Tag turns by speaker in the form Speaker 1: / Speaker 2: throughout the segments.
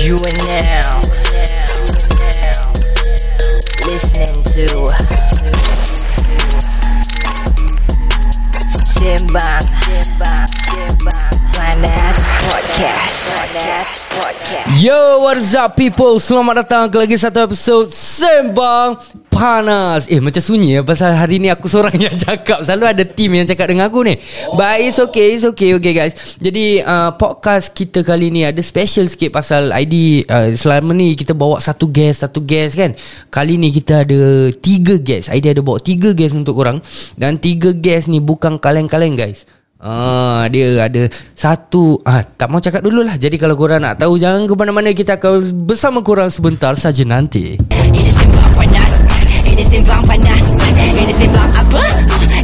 Speaker 1: You are now listening to Simbang Panas Podcast.
Speaker 2: Yo, what's up people? Selamat datang ke lagi satu episod Sembang Panas. Eh, macam sunyi ya Pasal hari ni aku seorang yang cakap. Selalu ada team yang cakap dengan aku ni. But it's okay, it's okay, okay guys. Jadi, uh, podcast kita kali ni Ada special sikit pasal ID uh, Selama ni kita bawa satu guest, satu guest kan? Kali ni kita ada tiga guest. ID ada bawa tiga guest untuk korang. Dan tiga guest ni bukan kaleng-kaleng guys Ah, dia ada satu ah, Tak mau cakap dulu lah Jadi kalau korang nak tahu Jangan ke mana-mana Kita akan bersama korang sebentar saja nanti
Speaker 1: Ini Simbang Panas. Ini Simbang Panas. Ini Simbang apa?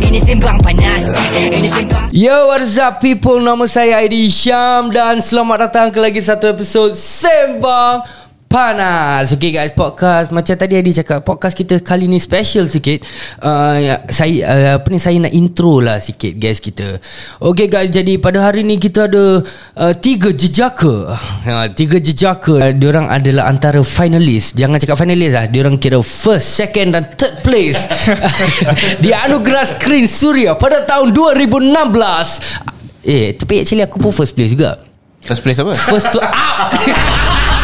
Speaker 1: Ini Simbang Panas. Ini Simbang
Speaker 2: Yo what's up people Nama saya Aidi Syam Dan selamat datang ke lagi satu episod Sembang Panas. Okay guys podcast. Macam tadi Adi cakap Podcast kita kali ni special sikit. Uh, ya, Saya uh, Apa ni Saya nak intro lah sikit guys kita. Okay guys Jadi pada hari ni kita ada uh, Tiga jejaka. Uh, Tiga jejaka. Uh, Diorang adalah antara finalis Jangan cakap finalis lah. Diorang kira first, second dan third place. Di Anugerah Screen Suria Pada tahun 2016 Eh tapi actually aku pun first place juga.
Speaker 3: First place apa?
Speaker 2: First to up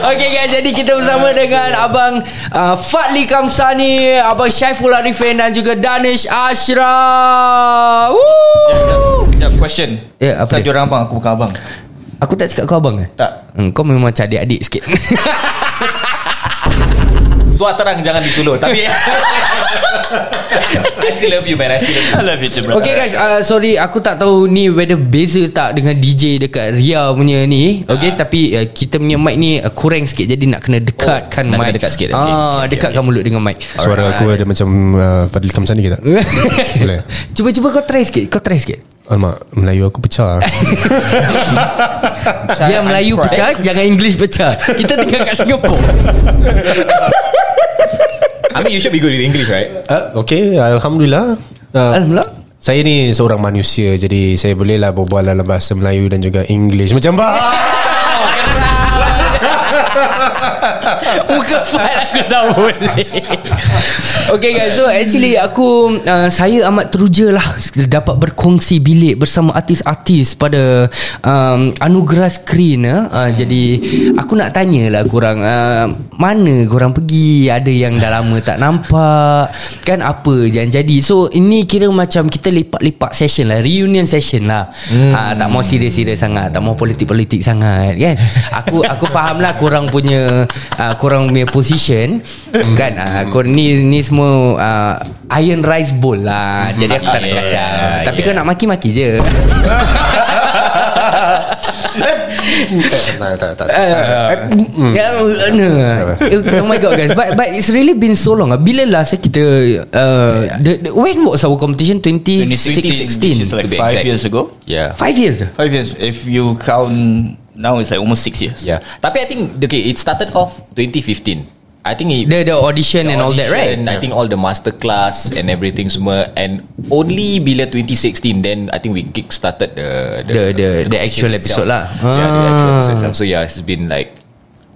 Speaker 2: Okay guys Jadi kita bersama dengan Abang uh, Fadli Kamsani Abang Syaiful Arifin Dan juga Danish Ashraf Woo!
Speaker 3: Sekejap, question
Speaker 2: Ya, apa
Speaker 3: Saya
Speaker 2: dia?
Speaker 3: orang abang, aku bukan abang
Speaker 2: Aku tak cakap kau abang eh?
Speaker 3: Tak
Speaker 2: Hmm, kau memang macam adik-adik sikit
Speaker 4: Suat terang jangan disuluh Tapi I still love you man. I still love you. I love you too
Speaker 2: Okay guys uh, Sorry aku tak tahu ni Whether beza tak Dengan DJ dekat Ria punya ni. Okay Tapi uh, kita punya mic ni uh, Kurang sikit Jadi nak kena dekatkan
Speaker 4: nak
Speaker 2: mic.
Speaker 4: kena dekat sikit, okay.
Speaker 2: ah,
Speaker 4: Okay, okay,
Speaker 2: Dekatkan mulut dengan mic.
Speaker 5: Suara aku ada macam uh, Fadil Kamsani ke tak? Boleh?
Speaker 2: Cuba-cuba kau try sikit Kau try sikit.
Speaker 5: Alamak Melayu aku pecah.
Speaker 2: Dia Melayu pecah Jangan English pecah. Kita tinggal kat Singapore
Speaker 4: I mean you should be good with English right?
Speaker 5: Uh, Okay Alhamdulillah. Uh,
Speaker 2: Alhamdulillah.
Speaker 5: Saya ni seorang manusia Jadi saya bolehlah berbual dalam bahasa Melayu Dan juga English. Macam bah
Speaker 2: Muka file aku tak boleh Okay guys So actually aku uh, Saya amat teruja lah Dapat berkongsi bilik Bersama artis-artis Pada um, Anugerah Screen uh. Uh, Jadi Aku nak tanya lah korang uh, Mana korang pergi? Ada yang dah lama tak nampak? Kan apa yang jadi? So ini kira macam Kita lepak-lepak session lah Reunion session lah. Hmm. uh, Tak mau serius-serius sangat Tak mau politik-politik sangat Kan? Aku aku faham lah Korang punya uh, Korang punya position Kan? Uh, korang, ni, ni semua uh, Iron rice bowl lah. Jadi aku tak nak
Speaker 4: Yeah,
Speaker 2: kacau.
Speaker 4: yeah.
Speaker 2: Tapi kau nak maki-maki je.
Speaker 5: Tak tak tak.
Speaker 2: Oh my god guys. But, but it's really been so long. Bila last kita uh, the, the, When was our competition? 2016
Speaker 3: It's like
Speaker 4: to be
Speaker 3: five
Speaker 4: exact.
Speaker 3: years ago.
Speaker 4: Yeah.
Speaker 2: Five years?
Speaker 3: Five years. If you count Now it's like almost six years.
Speaker 4: Yeah. Tapi I think Okay it started off 2015 I think it,
Speaker 2: The, the audition and all that right
Speaker 4: audition, I think all the masterclass and everything semua and only bila 2016 then I think we kick started the
Speaker 2: The- the- the
Speaker 4: competition
Speaker 2: actual
Speaker 4: itself.
Speaker 2: episode lah.
Speaker 4: Yeah, the actual
Speaker 2: Ah.
Speaker 4: episode itself. So yeah, it's been like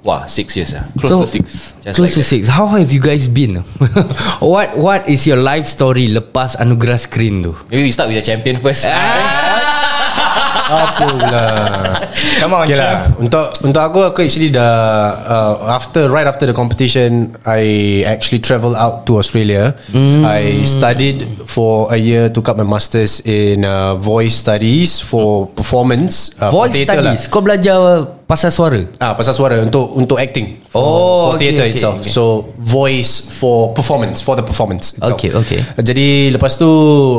Speaker 4: wow six years lah.
Speaker 3: Close
Speaker 2: So-
Speaker 3: to six
Speaker 4: Just
Speaker 2: Close
Speaker 4: like
Speaker 2: to
Speaker 4: that.
Speaker 2: six How have you guys been What What is your life story Lepas anugerah screen tu
Speaker 4: Maybe we start with the champion first.
Speaker 5: Apa pula
Speaker 3: Come on
Speaker 5: Okay lah Untuk Untuk aku Aku actually dah uh, After Right after the competition I actually travel out to Australia
Speaker 2: Hmm.
Speaker 5: I studied For a year Took up my masters In uh, voice studies For performance uh, for
Speaker 2: Voice
Speaker 5: theatre
Speaker 2: studies Kau belajar Pasal suara
Speaker 5: Ah, pasal suara untuk untuk acting. For,
Speaker 2: Oh,
Speaker 5: for theatre
Speaker 2: okay,
Speaker 5: itself.
Speaker 2: okay.
Speaker 5: So voice for performance, for the performance itself.
Speaker 2: Okay, okay.
Speaker 5: Jadi lepas tu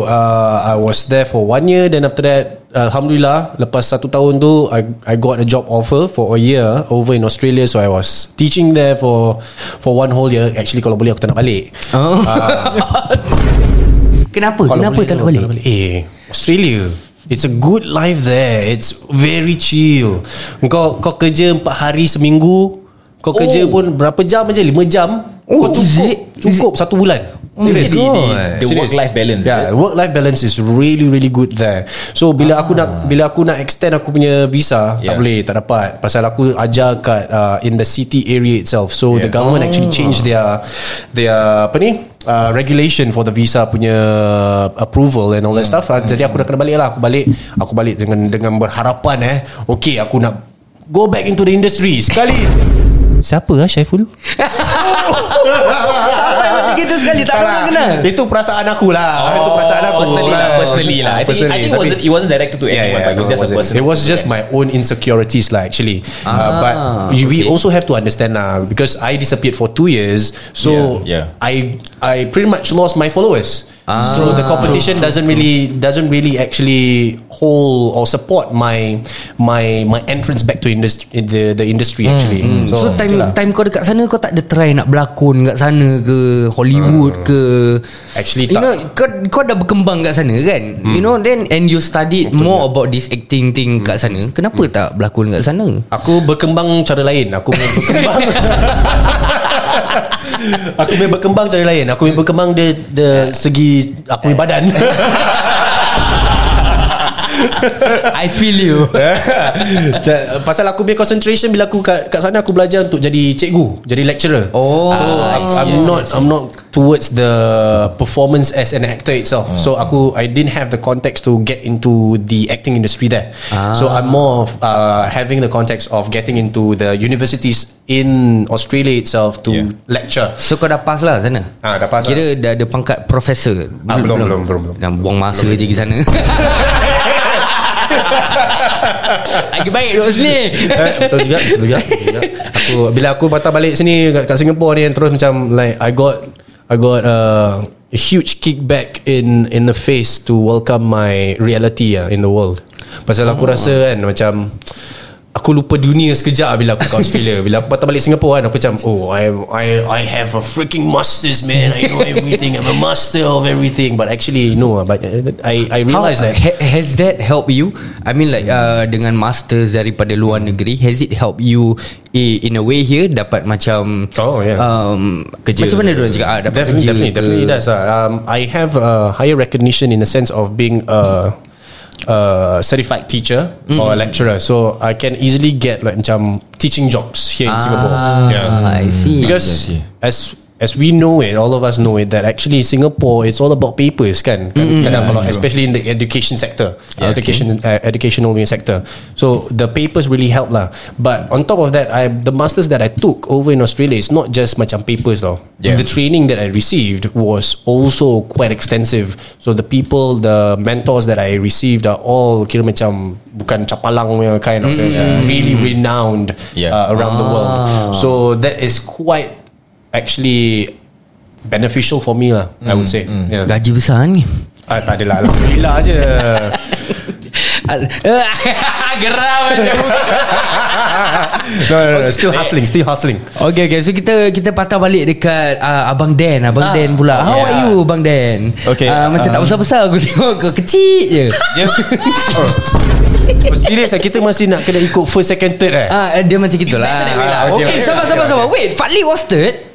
Speaker 5: uh, I was there for one year then after that alhamdulillah lepas satu tahun tu I I got a job offer for a year over in Australia. So I was teaching there for for one whole year. Actually kalau boleh aku tak nak balik.
Speaker 2: oh. Kenapa?
Speaker 5: Kalau
Speaker 2: Kenapa
Speaker 5: boleh
Speaker 2: tak nak balik?
Speaker 5: Eh Australia. It's a good life there. It's very chill. Kau kau kerja 4 hari seminggu. Kau kerja
Speaker 2: Oh.
Speaker 5: pun berapa jam aja? 5 jam?
Speaker 2: Oh,
Speaker 5: Kau
Speaker 2: is
Speaker 5: cukup.
Speaker 2: it? Is
Speaker 5: Cukup satu bulan
Speaker 4: Serious.
Speaker 2: my
Speaker 4: The,
Speaker 2: God.
Speaker 4: the
Speaker 5: Serious.
Speaker 4: work-life balance.
Speaker 5: Yeah,
Speaker 4: right?
Speaker 5: work life balance is really really good there. So bila aku nak bila aku nak extend aku punya visa
Speaker 4: Yeah.
Speaker 5: tak boleh, tak dapat. Pasal aku ajar kat uh, in the city area itself. So the
Speaker 4: Yeah.
Speaker 5: government actually changed their their apa ni? Uh, regulation for the visa punya approval and all that stuff. Uh, Jadi aku dah kena balik lah. Aku balik, aku balik dengan dengan berharapan eh. Okay, aku nak go back into the industry sekali. Siapa ah Syaiful?
Speaker 2: Gitu sekali Tak pernah kenal
Speaker 5: Itu perasaan aku lah. Itu perasaan aku.
Speaker 4: personally lah,
Speaker 5: Ah,
Speaker 4: personally lah. I think, I think it wasn't it wasn't directed to
Speaker 5: Yeah,
Speaker 4: anyone,
Speaker 5: yeah,
Speaker 4: but it was
Speaker 5: no,
Speaker 4: just a
Speaker 5: wasn't.
Speaker 4: personal.
Speaker 5: It was just my own insecurities lah actually. uh, but we, we
Speaker 4: okay.
Speaker 5: also have to understand lah because I disappeared for two years, so
Speaker 4: Yeah, yeah.
Speaker 5: I I pretty much lost my followers. So the competition doesn't really doesn't really actually hold or support my my my entrance back to industry the the industry actually.
Speaker 2: So,
Speaker 5: So,
Speaker 2: time
Speaker 5: okay lah.
Speaker 2: time kau dekat sana Kau tak ada try nak berlakon kat sana ke? Hollywood ke?
Speaker 5: Actually
Speaker 2: You
Speaker 5: tak.
Speaker 2: know kau, kau dah berkembang kat sana kan? You know then And you studied more about this acting thing kat sana. Kenapa tak berlakon kat sana?
Speaker 5: Aku berkembang cara lain. Aku berkembang Aku punya berkembang cara lain. Aku punya berkembang dia, dia segi Aku punya badan
Speaker 2: I feel you.
Speaker 5: Pasal aku punya concentration Bila aku kat, kat sana Aku belajar untuk jadi cikgu Jadi lecturer.
Speaker 2: Oh.
Speaker 5: So
Speaker 2: Ah,
Speaker 5: I'm,
Speaker 2: I
Speaker 5: I'm not I'm not towards the Performance as an actor itself. So aku I didn't have the context To get into the acting industry there. So I'm more of uh, Having the context of Getting into the universities In Australia itself To
Speaker 4: Yeah.
Speaker 5: lecture.
Speaker 2: So kau dah pass lah sana?
Speaker 5: Ah, dah pass
Speaker 2: Kira dah ada pangkat profesor?
Speaker 5: Ah, belum, belum, belum, belum.
Speaker 2: Dah buang masa je pergi sana Lagi baik duduk sini.
Speaker 5: Eh, betul juga betul juga, betul juga. aku bila aku patah balik sini kat, kat Singapore ni terus macam like I got I got uh, a huge kickback in in the face to welcome my reality uh, in the world. Pasal aku rasa kan macam Aku lupa dunia sekejap bila aku kat Australia Bila aku patah balik Singapore kan Aku macam Oh I I I have a freaking masters man I know everything I'm a master of everything But actually no But I I
Speaker 2: How,
Speaker 5: realised that
Speaker 2: ha, Has that helped you I mean like uh, Dengan masters daripada luar negeri Has it helped you i- In a way here Dapat macam
Speaker 5: Oh, yeah.
Speaker 2: um,
Speaker 4: Kerja.
Speaker 2: Macam mana diorang cakap ah, Dapat
Speaker 5: definitely,
Speaker 2: kerja
Speaker 5: definitely,
Speaker 2: ke?
Speaker 5: definitely does. Uh. Um, I have a higher recognition in the sense of being a, a certified teacher or a lecturer, so I can easily get like macam teaching jobs here in Singapore.
Speaker 2: Ah, I see
Speaker 5: Because
Speaker 4: I see.
Speaker 5: as as we know it, all of us know it that actually Singapore is all about papers kan. kan kadang kalau especially in the education sector,
Speaker 4: Yeah,
Speaker 5: education uh, educational sector. So the papers really help lah. But on top of that, I the masters that I took over in Australia is not just macam papers though.
Speaker 4: Yeah.
Speaker 5: The training that I received was also quite extensive. So the people, the mentors that I received are all kira macam bukan capalang kind of they're really renowned
Speaker 4: Yeah.
Speaker 5: uh, around the world. So that is quite actually beneficial for me lah. I would say. Yeah.
Speaker 2: Gaji besar ni?
Speaker 5: Ah, tak adalah. Alhamdulillah je
Speaker 2: Geram macam
Speaker 5: no, no, no, Still hustling Still hustling.
Speaker 2: Okay okay. So kita kita patah balik dekat uh, Abang Dan. Abang Dan pula. How
Speaker 3: yeah.
Speaker 2: are you Abang Dan?
Speaker 3: Okay,
Speaker 2: uh, Macam tak
Speaker 3: um,
Speaker 2: besar-besar Aku tengok kau kecil je.
Speaker 3: Dia
Speaker 5: oh, Serius lah Kita masih nak kena ikut First second third eh?
Speaker 2: Ah, Dia macam gitulah.
Speaker 5: Ah, okay,
Speaker 2: Okay
Speaker 5: okay,
Speaker 2: sabar
Speaker 5: okay,
Speaker 2: sabar.
Speaker 5: okay.
Speaker 2: sabar Wait Fadli was third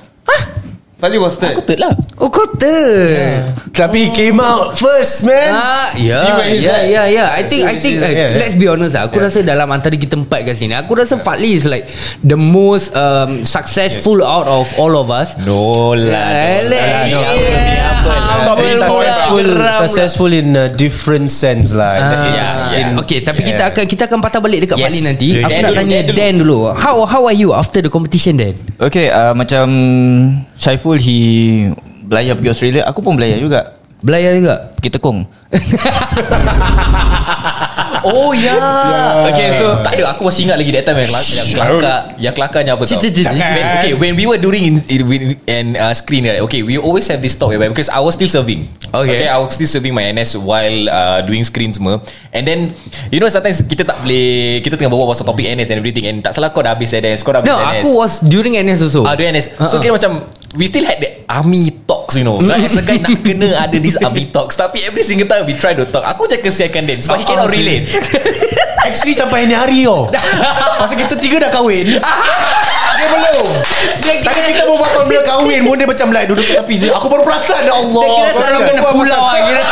Speaker 3: Fali was third
Speaker 4: Aku third lah.
Speaker 2: Oh kau third
Speaker 5: Tapi came out first man
Speaker 2: Ah, ya,
Speaker 3: he's
Speaker 2: ya,
Speaker 3: at.
Speaker 2: ya, ya. I think, I think.
Speaker 5: yeah, yeah.
Speaker 2: Let's be honest lah. Aku rasa dalam antara kita empat kat sini, aku rasa Fadli is like the most um, successful out of all of us.
Speaker 4: No lah.
Speaker 2: Alah,
Speaker 4: no.
Speaker 2: yeah.
Speaker 5: Stop
Speaker 2: Apa
Speaker 5: being
Speaker 2: pula?
Speaker 5: successful. Successful in a different sense lah
Speaker 2: Ah,
Speaker 4: yeah.
Speaker 5: in-
Speaker 2: Okay tapi
Speaker 5: Yeah.
Speaker 2: kita akan Kita akan patah balik dekat
Speaker 4: Yes.
Speaker 2: Fadli nanti
Speaker 5: Yeah,
Speaker 2: Aku
Speaker 4: Dan
Speaker 2: nak
Speaker 4: dulu,
Speaker 2: tanya
Speaker 4: Dan dulu.
Speaker 2: Dan dulu How how are you After the competition Dan
Speaker 3: Okay uh, Macam Syaiful he Belayar pergi Australia Aku pun belayar juga
Speaker 2: Belayar juga
Speaker 3: Pergi tekong
Speaker 4: Oh ya. Okay so tak ada aku masih ingat lagi that time yang kelakar yang kelakar yang kelakarnya apa tau. When, okay when we were doing in, in, in and uh, screen right, okay we always have this talk whereby because I was still serving.
Speaker 2: Okay.
Speaker 4: I was still serving my NS while uh, doing screen semua. And then you know sometimes kita tak boleh kita tengah berbual pasal topik NS and everything and tak salah kau dah habis NS, kau dah habis
Speaker 2: No
Speaker 4: NS.
Speaker 2: aku was During NS also
Speaker 4: Ah, during NS. So
Speaker 2: Uh-uh.
Speaker 4: kira macam we still had the army talks you know. Like, as a guy nak kena ada this army talks tapi every single time we try to talk aku macam kesiankan Dan sebab he cannot
Speaker 5: Ah,
Speaker 4: relate.
Speaker 5: Actually sampai ni hari oh Pasal kita tiga dah kahwin Dia belum
Speaker 2: Dia kira
Speaker 5: Tadi kita pasal benda kahwin dia macam like duduk kat tepi je. Aku baru perasan ya Allah.
Speaker 2: Dia kira selalu kena pulau lah kira.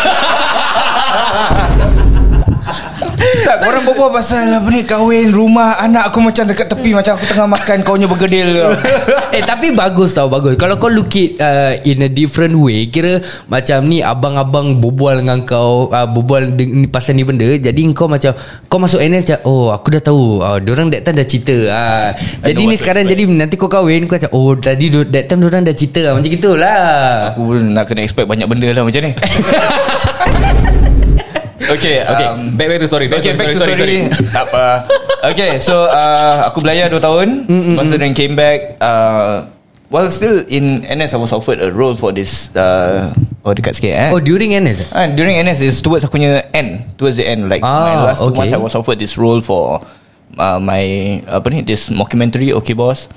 Speaker 3: Tak korang berbual pasal apa ni? Kahwin Rumah Anak aku macam dekat tepi Macam aku tengah makan Kaunya bergedil kau
Speaker 2: Eh tapi bagus tau bagus. Kalau kau look it uh, In a different way Kira macam ni Abang-abang berbual dengan kau uh, Berbual de- ni, pasal ni benda Jadi kau macam Kau masuk NS macam Oh aku dah tahu. Uh, Diorang that time dah cerita. Uh, Jadi ni sekarang Jadi nanti kau kahwin Kau macam Oh tadi that time diorang dah cerita. Lah. Macam gitulah.
Speaker 3: Aku pun nak kena expect Banyak benda lah macam ni Okay
Speaker 4: Okay
Speaker 3: um,
Speaker 4: Back back to story
Speaker 3: Okay back
Speaker 4: sorry,
Speaker 3: to
Speaker 4: sorry,
Speaker 3: story, Tak apa Okay so uh, Aku belayar 2 tahun Lepas tu then came back uh, While still in NS I was offered a role for this uh, Oh dekat sikit eh
Speaker 2: Oh during NS eh?
Speaker 3: Ah, during NS is towards aku punya end, towards the end, like
Speaker 2: Ah,
Speaker 3: my last two
Speaker 2: okay.
Speaker 3: months I was offered this role for uh, my apa ni this mockumentary, okay boss.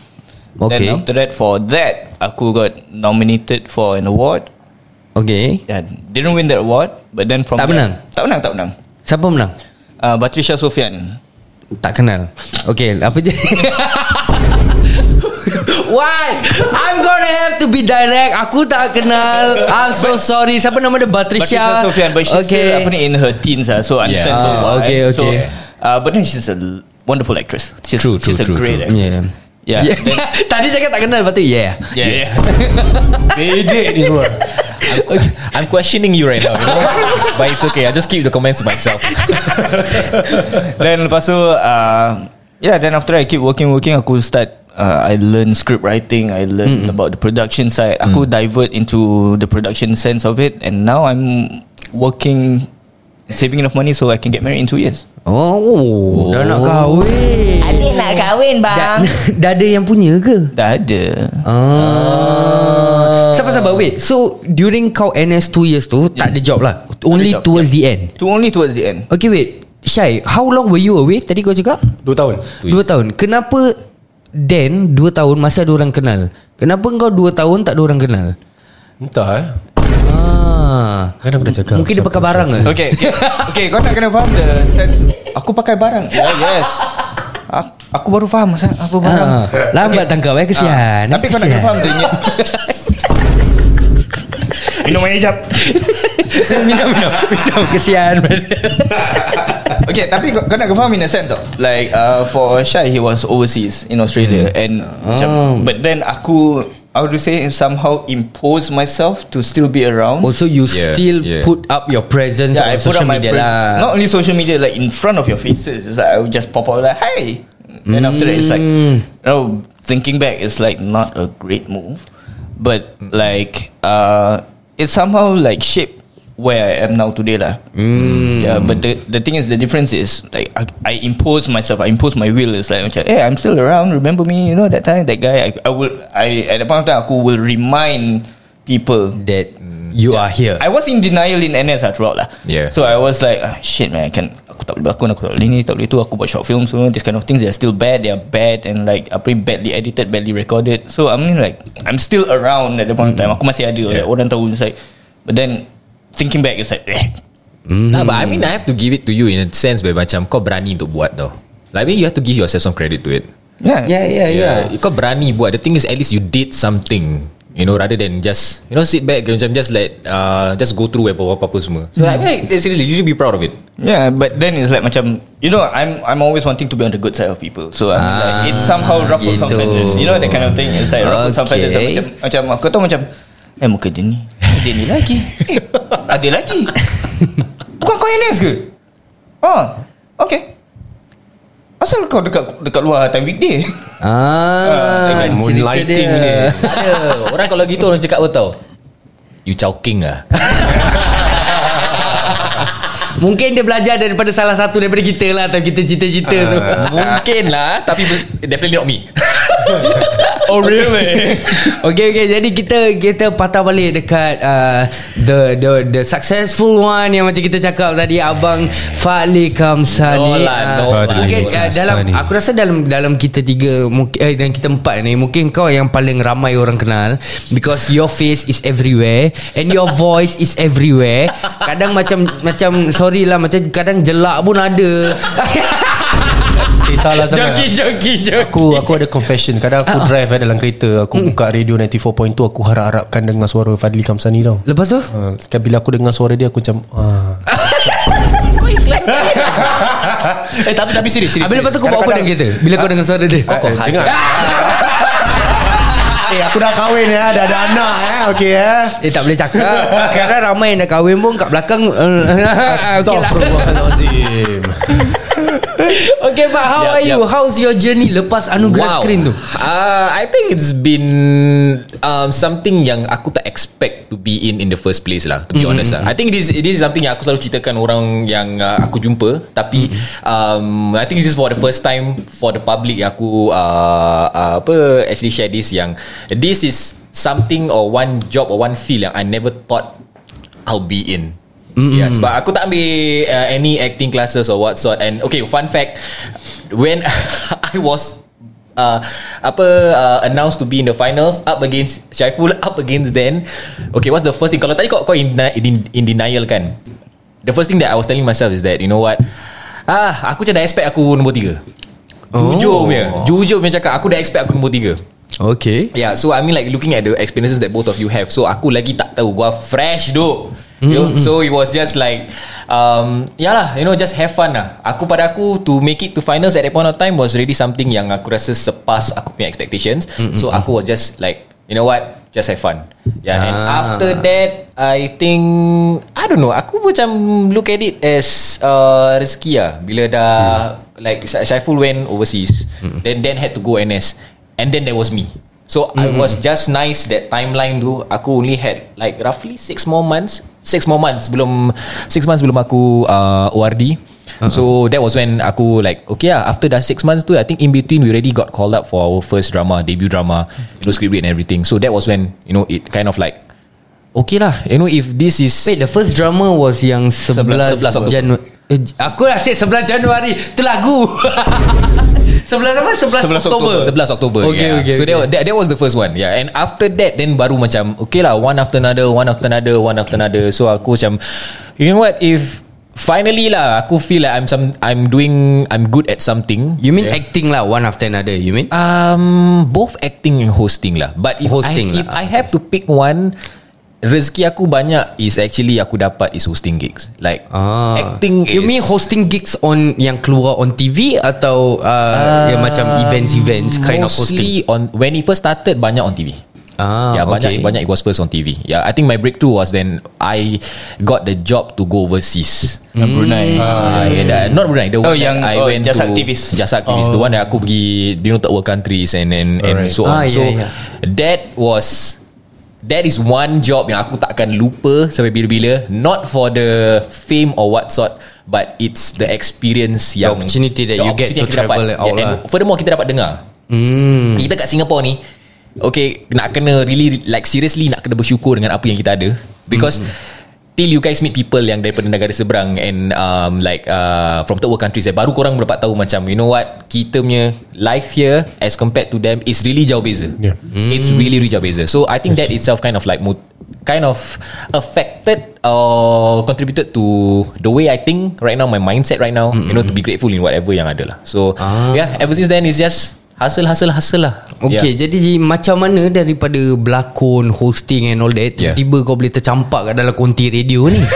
Speaker 2: Okay.
Speaker 3: Then after that, for that, aku got nominated for an award.
Speaker 2: Okay
Speaker 3: Yeah, didn't win that award, but then from
Speaker 2: Tak
Speaker 3: that-
Speaker 2: menang?
Speaker 3: Tak menang, tak menang.
Speaker 2: Siapa menang?
Speaker 3: Uh, Batrisha Sofian.
Speaker 2: Tak kenal Okay apa je Why I'm gonna have to be direct Aku tak kenal I'm so sorry Siapa nama dia Batrisha
Speaker 3: Batrisha Sofian, but she's still apa ni in her teens, ah, so understandable.
Speaker 2: Ah,
Speaker 3: why.
Speaker 2: okay,
Speaker 3: So,
Speaker 2: okay.
Speaker 3: uh, but then she's a wonderful actress. She's,
Speaker 4: True, true,
Speaker 3: she's a
Speaker 4: true,
Speaker 3: great
Speaker 4: true.
Speaker 3: actress.
Speaker 2: Yeah
Speaker 3: Yeah.
Speaker 2: Yeah.
Speaker 3: then-
Speaker 2: Tadi cakap tak kenal Lepas tu yeah
Speaker 3: yeah, yeah.
Speaker 5: Bedek ni semua.
Speaker 4: I'm questioning you right now you know? But it's okay I just keep the comments to myself
Speaker 3: Then lepas tu uh, Yeah then after I keep working working Aku start uh, I learn script writing I learn mm about the production side Aku divert into the production sense of it And now I'm working Saving enough money So I can get married in two years.
Speaker 2: Oh, Dah nak kahwin.
Speaker 1: Adik nak kahwin bang.
Speaker 2: Dah ada yang punya ke?
Speaker 3: Dah ada.
Speaker 2: Ah. Sabar-sabar wait. So during kau NS 2 years tu Tak ada job lah? Only
Speaker 3: job,
Speaker 2: towards the end?
Speaker 3: To only towards the end.
Speaker 2: Okay wait. Syai How long were you away? Tadi kau cakap?
Speaker 5: Dua tahun.
Speaker 2: Dua tahun. Kenapa Dan Dua tahun Masa ada orang kenal? Kenapa kau dua tahun Tak ada orang kenal?
Speaker 5: Entah eh.
Speaker 2: Ah,
Speaker 5: Kan aku dah cakap.
Speaker 2: Mungkin dia pakai barang ke?
Speaker 3: Okay Okay, okay kau nak kena faham the sense Aku pakai barang. Yeah, Yes. Aku, aku baru faham Apa barang.
Speaker 2: Ah, Lambat tangkap eh Kesian
Speaker 3: Ah, Tapi kau nak kena faham dia Minum air jap.
Speaker 2: Minum minum Minum Kesian.
Speaker 3: Okay tapi kau, kau nak kena faham in a sense tau. Like uh, for Shai He was overseas In Australia And macam,
Speaker 2: Ah.
Speaker 3: But then aku I would say somehow impose myself to still be around.
Speaker 2: Also you
Speaker 4: Yeah,
Speaker 2: still
Speaker 4: yeah.
Speaker 2: put up your presence
Speaker 3: yeah, I
Speaker 2: on
Speaker 3: put
Speaker 2: social
Speaker 3: up my
Speaker 2: media
Speaker 3: pre-
Speaker 2: lah
Speaker 3: Not only social media, like in front of your faces. It's like I would just pop out like, "Hi," and after that, it's like,
Speaker 2: Mm.
Speaker 3: you know, thinking back, it's like not a great move, but like, uh, it somehow like shaped where I am now today lah.
Speaker 2: Mm.
Speaker 3: Yeah, but the the thing is, the difference is like I, I impose myself, I impose my will. It's like, macam, hey, I'm still around. Remember me? You know that time, that guy. I, I will, I at the point of time, aku will remind people
Speaker 2: That you are here
Speaker 3: I was in denial in NS lah throughout lah.
Speaker 4: Yeah.
Speaker 3: So I was like, ah, shit man, I can aku tak boleh berlakon, aku tak boleh ni, tak boleh tu, aku buat short film semua, this kind of things, they're still bad, they're bad and like apa ni, badly edited, badly recorded. So I mean like, I'm still around at the point of time. Aku masih ada, like, orang tahu it's like, but then thinking back, it's like, eh,
Speaker 4: Nah, but I mean I have to give it to you in a sense where macam kau berani untuk buat tau. Like I mean you have to give yourself some credit to it.
Speaker 3: yeah,
Speaker 2: Yeah yeah yeah,
Speaker 4: Kau berani buat. The thing is at least you did something. You know rather than just you know sit back macam just let uh, just go through apa apa semua. So I mean like, seriously you should be proud of it.
Speaker 3: Yeah, but then it's like macam you know I'm I'm always wanting to be on the good side of people. So I mean like it somehow ruffles some
Speaker 2: gitu.
Speaker 3: feathers. You know that kind of thing. It's like ruffles some feathers.
Speaker 2: Okay.
Speaker 3: Macam macam aku tahu macam eh muka dia ni. Dia ni lagi. Eh, ada lagi. Bukan kau NS ke? Ah, okay. Asal kau dekat dekat luar time weekday?
Speaker 2: Ah,
Speaker 3: dengan
Speaker 2: cerita
Speaker 5: moonlighting
Speaker 2: dia.
Speaker 5: dia.
Speaker 4: Tak ada. Orang kalau gitu orang cakap apa tau? You chowking ah.
Speaker 2: Mungkin dia belajar daripada salah satu daripada kita lah Atau kita cerita-cerita tu
Speaker 4: Mungkin lah tapi definitely not me.
Speaker 3: Oh really?
Speaker 2: Okay okay Jadi kita Kita patah balik dekat uh, The the the successful one Yang macam kita cakap tadi Abang Fadli Kamsani
Speaker 4: No lah, no
Speaker 2: Ah,
Speaker 4: lah.
Speaker 2: Mungkin
Speaker 5: Fadli
Speaker 2: uh, dalam. Aku rasa dalam Dalam kita tiga mungkin, eh, Dan kita empat ni Mungkin kau yang paling ramai orang kenal Because your face is everywhere And your voice is everywhere Kadang macam Macam Sorry lah Macam kadang jelak pun ada
Speaker 5: cerita lah sangat.
Speaker 2: Joki joki joki.
Speaker 5: Aku aku ada confession. Kadang aku drive eh, dalam kereta. Aku buka radio 94.2 Aku harap-harapkan dengar suara Fadli Kamsani tau.
Speaker 2: Lepas tu?
Speaker 5: Kan bila aku dengar suara dia Aku macam ah. Eh tapi tapi serius serius
Speaker 2: Habis lepas tu kau buat apa dalam kereta? Bila kau dengar suara dia?
Speaker 5: Eh, eh, dengar. Eh aku dah kahwin ya Dah ada anak eh. Okay eh.
Speaker 2: Eh tak boleh cakap. Sekarang ramai yang dah kahwin pun Kat belakang uh, Okay lah
Speaker 5: Astaghfirullahalazim
Speaker 2: Okay Pak How
Speaker 4: Yup,
Speaker 2: are you
Speaker 4: yup.
Speaker 2: How's your journey Lepas anugerah screen tu
Speaker 4: Uh, I think it's been um, something yang aku tak expect to be in in the first place lah. To be mm-hmm. honest lah. I think this this is something yang aku selalu ceritakan orang yang uh, aku jumpa. Tapi mm-hmm. um, I think this is for the first time for the public yang aku uh, uh, apa actually share this yang this is something or one job or one field yang I never thought I'll be in. Mm-hmm. Yeah, sebab aku tak ambil uh, any acting classes or what sort. And okay, fun fact, when I was uh, apa uh, announced to be in the finals up against Syaiful up against Dan. Okay, what's the first thing? Kalau tadi kau kau in, in, in denial kan? The first thing that I was telling myself is that you know what? Ah, aku macam dah expect aku nombor tiga. Jujur
Speaker 2: Oh.
Speaker 4: punya Jujur punya cakap Aku dah expect aku nombor tiga
Speaker 2: Okay
Speaker 4: Yeah, so I mean like looking at the experiences that both of you have. So aku lagi tak tahu gua fresh doh. You know, so it was just like um yeah lah, you know just have fun lah. Aku pada aku to make it to finals at that point of time was really something yang aku rasa sepas aku punya expectations. So aku was just like you know what, just have fun. Yeah, and
Speaker 2: Ah.
Speaker 4: after that I think I don't know, aku macam look at it as uh, rezeki lah bila dah like Syaiful went overseas, then then had to go NS. And then there was me So mm-hmm. I was just nice That timeline tu Aku only had Like roughly Six more months Six more months Belum Six months belum aku uh, ORD uh-huh. So that was when Aku like Okay lah After dah six months tu I think in between We already got called up For our first drama Debut drama You know script read and everything So that was when You know it kind of like Okay lah You know if this is
Speaker 2: Wait the first drama was yang 11,
Speaker 4: 11 Oktober.
Speaker 2: Januari eh, Aku dah say 11 Januari Tu lagu 11 apa? 11,
Speaker 3: 11
Speaker 2: Oktober
Speaker 4: 11 Oktober
Speaker 2: Okay,
Speaker 4: yeah.
Speaker 2: okay,
Speaker 4: So
Speaker 2: okay.
Speaker 4: That, that, that was the first one Yeah And after that Then baru macam Okay lah One after another One after another One after another So aku macam You know what If Finally lah Aku feel like I'm some I'm doing I'm good at something
Speaker 2: You mean acting lah One after another You mean
Speaker 4: Um, both acting and hosting lah. But if
Speaker 2: Hosting
Speaker 4: I,
Speaker 2: lah.
Speaker 4: if I have to pick one, rezeki aku banyak is actually aku dapat is hosting gigs. Like
Speaker 2: Ah.
Speaker 4: acting
Speaker 2: You
Speaker 4: is,
Speaker 2: mean hosting gigs on Yang keluar on TV Atau uh, Yang macam events-events Kind of hosting
Speaker 4: mostly on when it first started banyak on TV.
Speaker 2: Ah,
Speaker 4: yeah, banyak
Speaker 2: okay.
Speaker 4: banyak it was first on TV. Yeah, I think my breakthrough was when I got the job to go overseas.
Speaker 3: Brunei
Speaker 4: Ah, yeah, that, not Brunei. The
Speaker 3: Oh,
Speaker 4: one
Speaker 3: yang-
Speaker 4: that I
Speaker 3: oh,
Speaker 4: went
Speaker 3: jasa
Speaker 4: to
Speaker 3: aktivis.
Speaker 4: Jasa aktivis. The one that aku pergi you know third world countries and and, and
Speaker 5: Alright.
Speaker 4: so on.
Speaker 2: Ah,
Speaker 4: so
Speaker 2: yeah, yeah.
Speaker 4: that was that is one job yang aku takkan lupa sampai bila-bila. Not for the fame or what sort, but it's the experience yang
Speaker 2: opportunity that
Speaker 4: the
Speaker 2: you get
Speaker 4: opportunity
Speaker 2: to
Speaker 4: yang kita
Speaker 2: travel
Speaker 4: dapat.
Speaker 2: out
Speaker 4: Yeah, and
Speaker 2: lah.
Speaker 4: furthermore kita dapat dengar.
Speaker 2: Hmm.
Speaker 4: Kita kat Singapore ni Okay Nak kena really Like seriously Nak kena bersyukur Dengan apa yang kita ada Because Till you guys meet people Yang daripada negara seberang And um, like uh, From third world countries eh, Baru korang dapat tahu Macam you know what Kita punya Life here As compared to them Is really jauh beza.
Speaker 5: Yeah.
Speaker 4: It's really really jauh beza. So I think that itself Kind of like Kind of Affected Or Contributed to The way I think Right now My mindset right now You know to be grateful In whatever yang ada lah. So Yeah Ever since then It's just Hustle hustle hustle lah.
Speaker 2: Okay yeah. jadi macam mana daripada berlakon Hosting and all that
Speaker 4: Yeah.
Speaker 2: Tiba-tiba kau boleh tercampak kat dalam konti radio ni?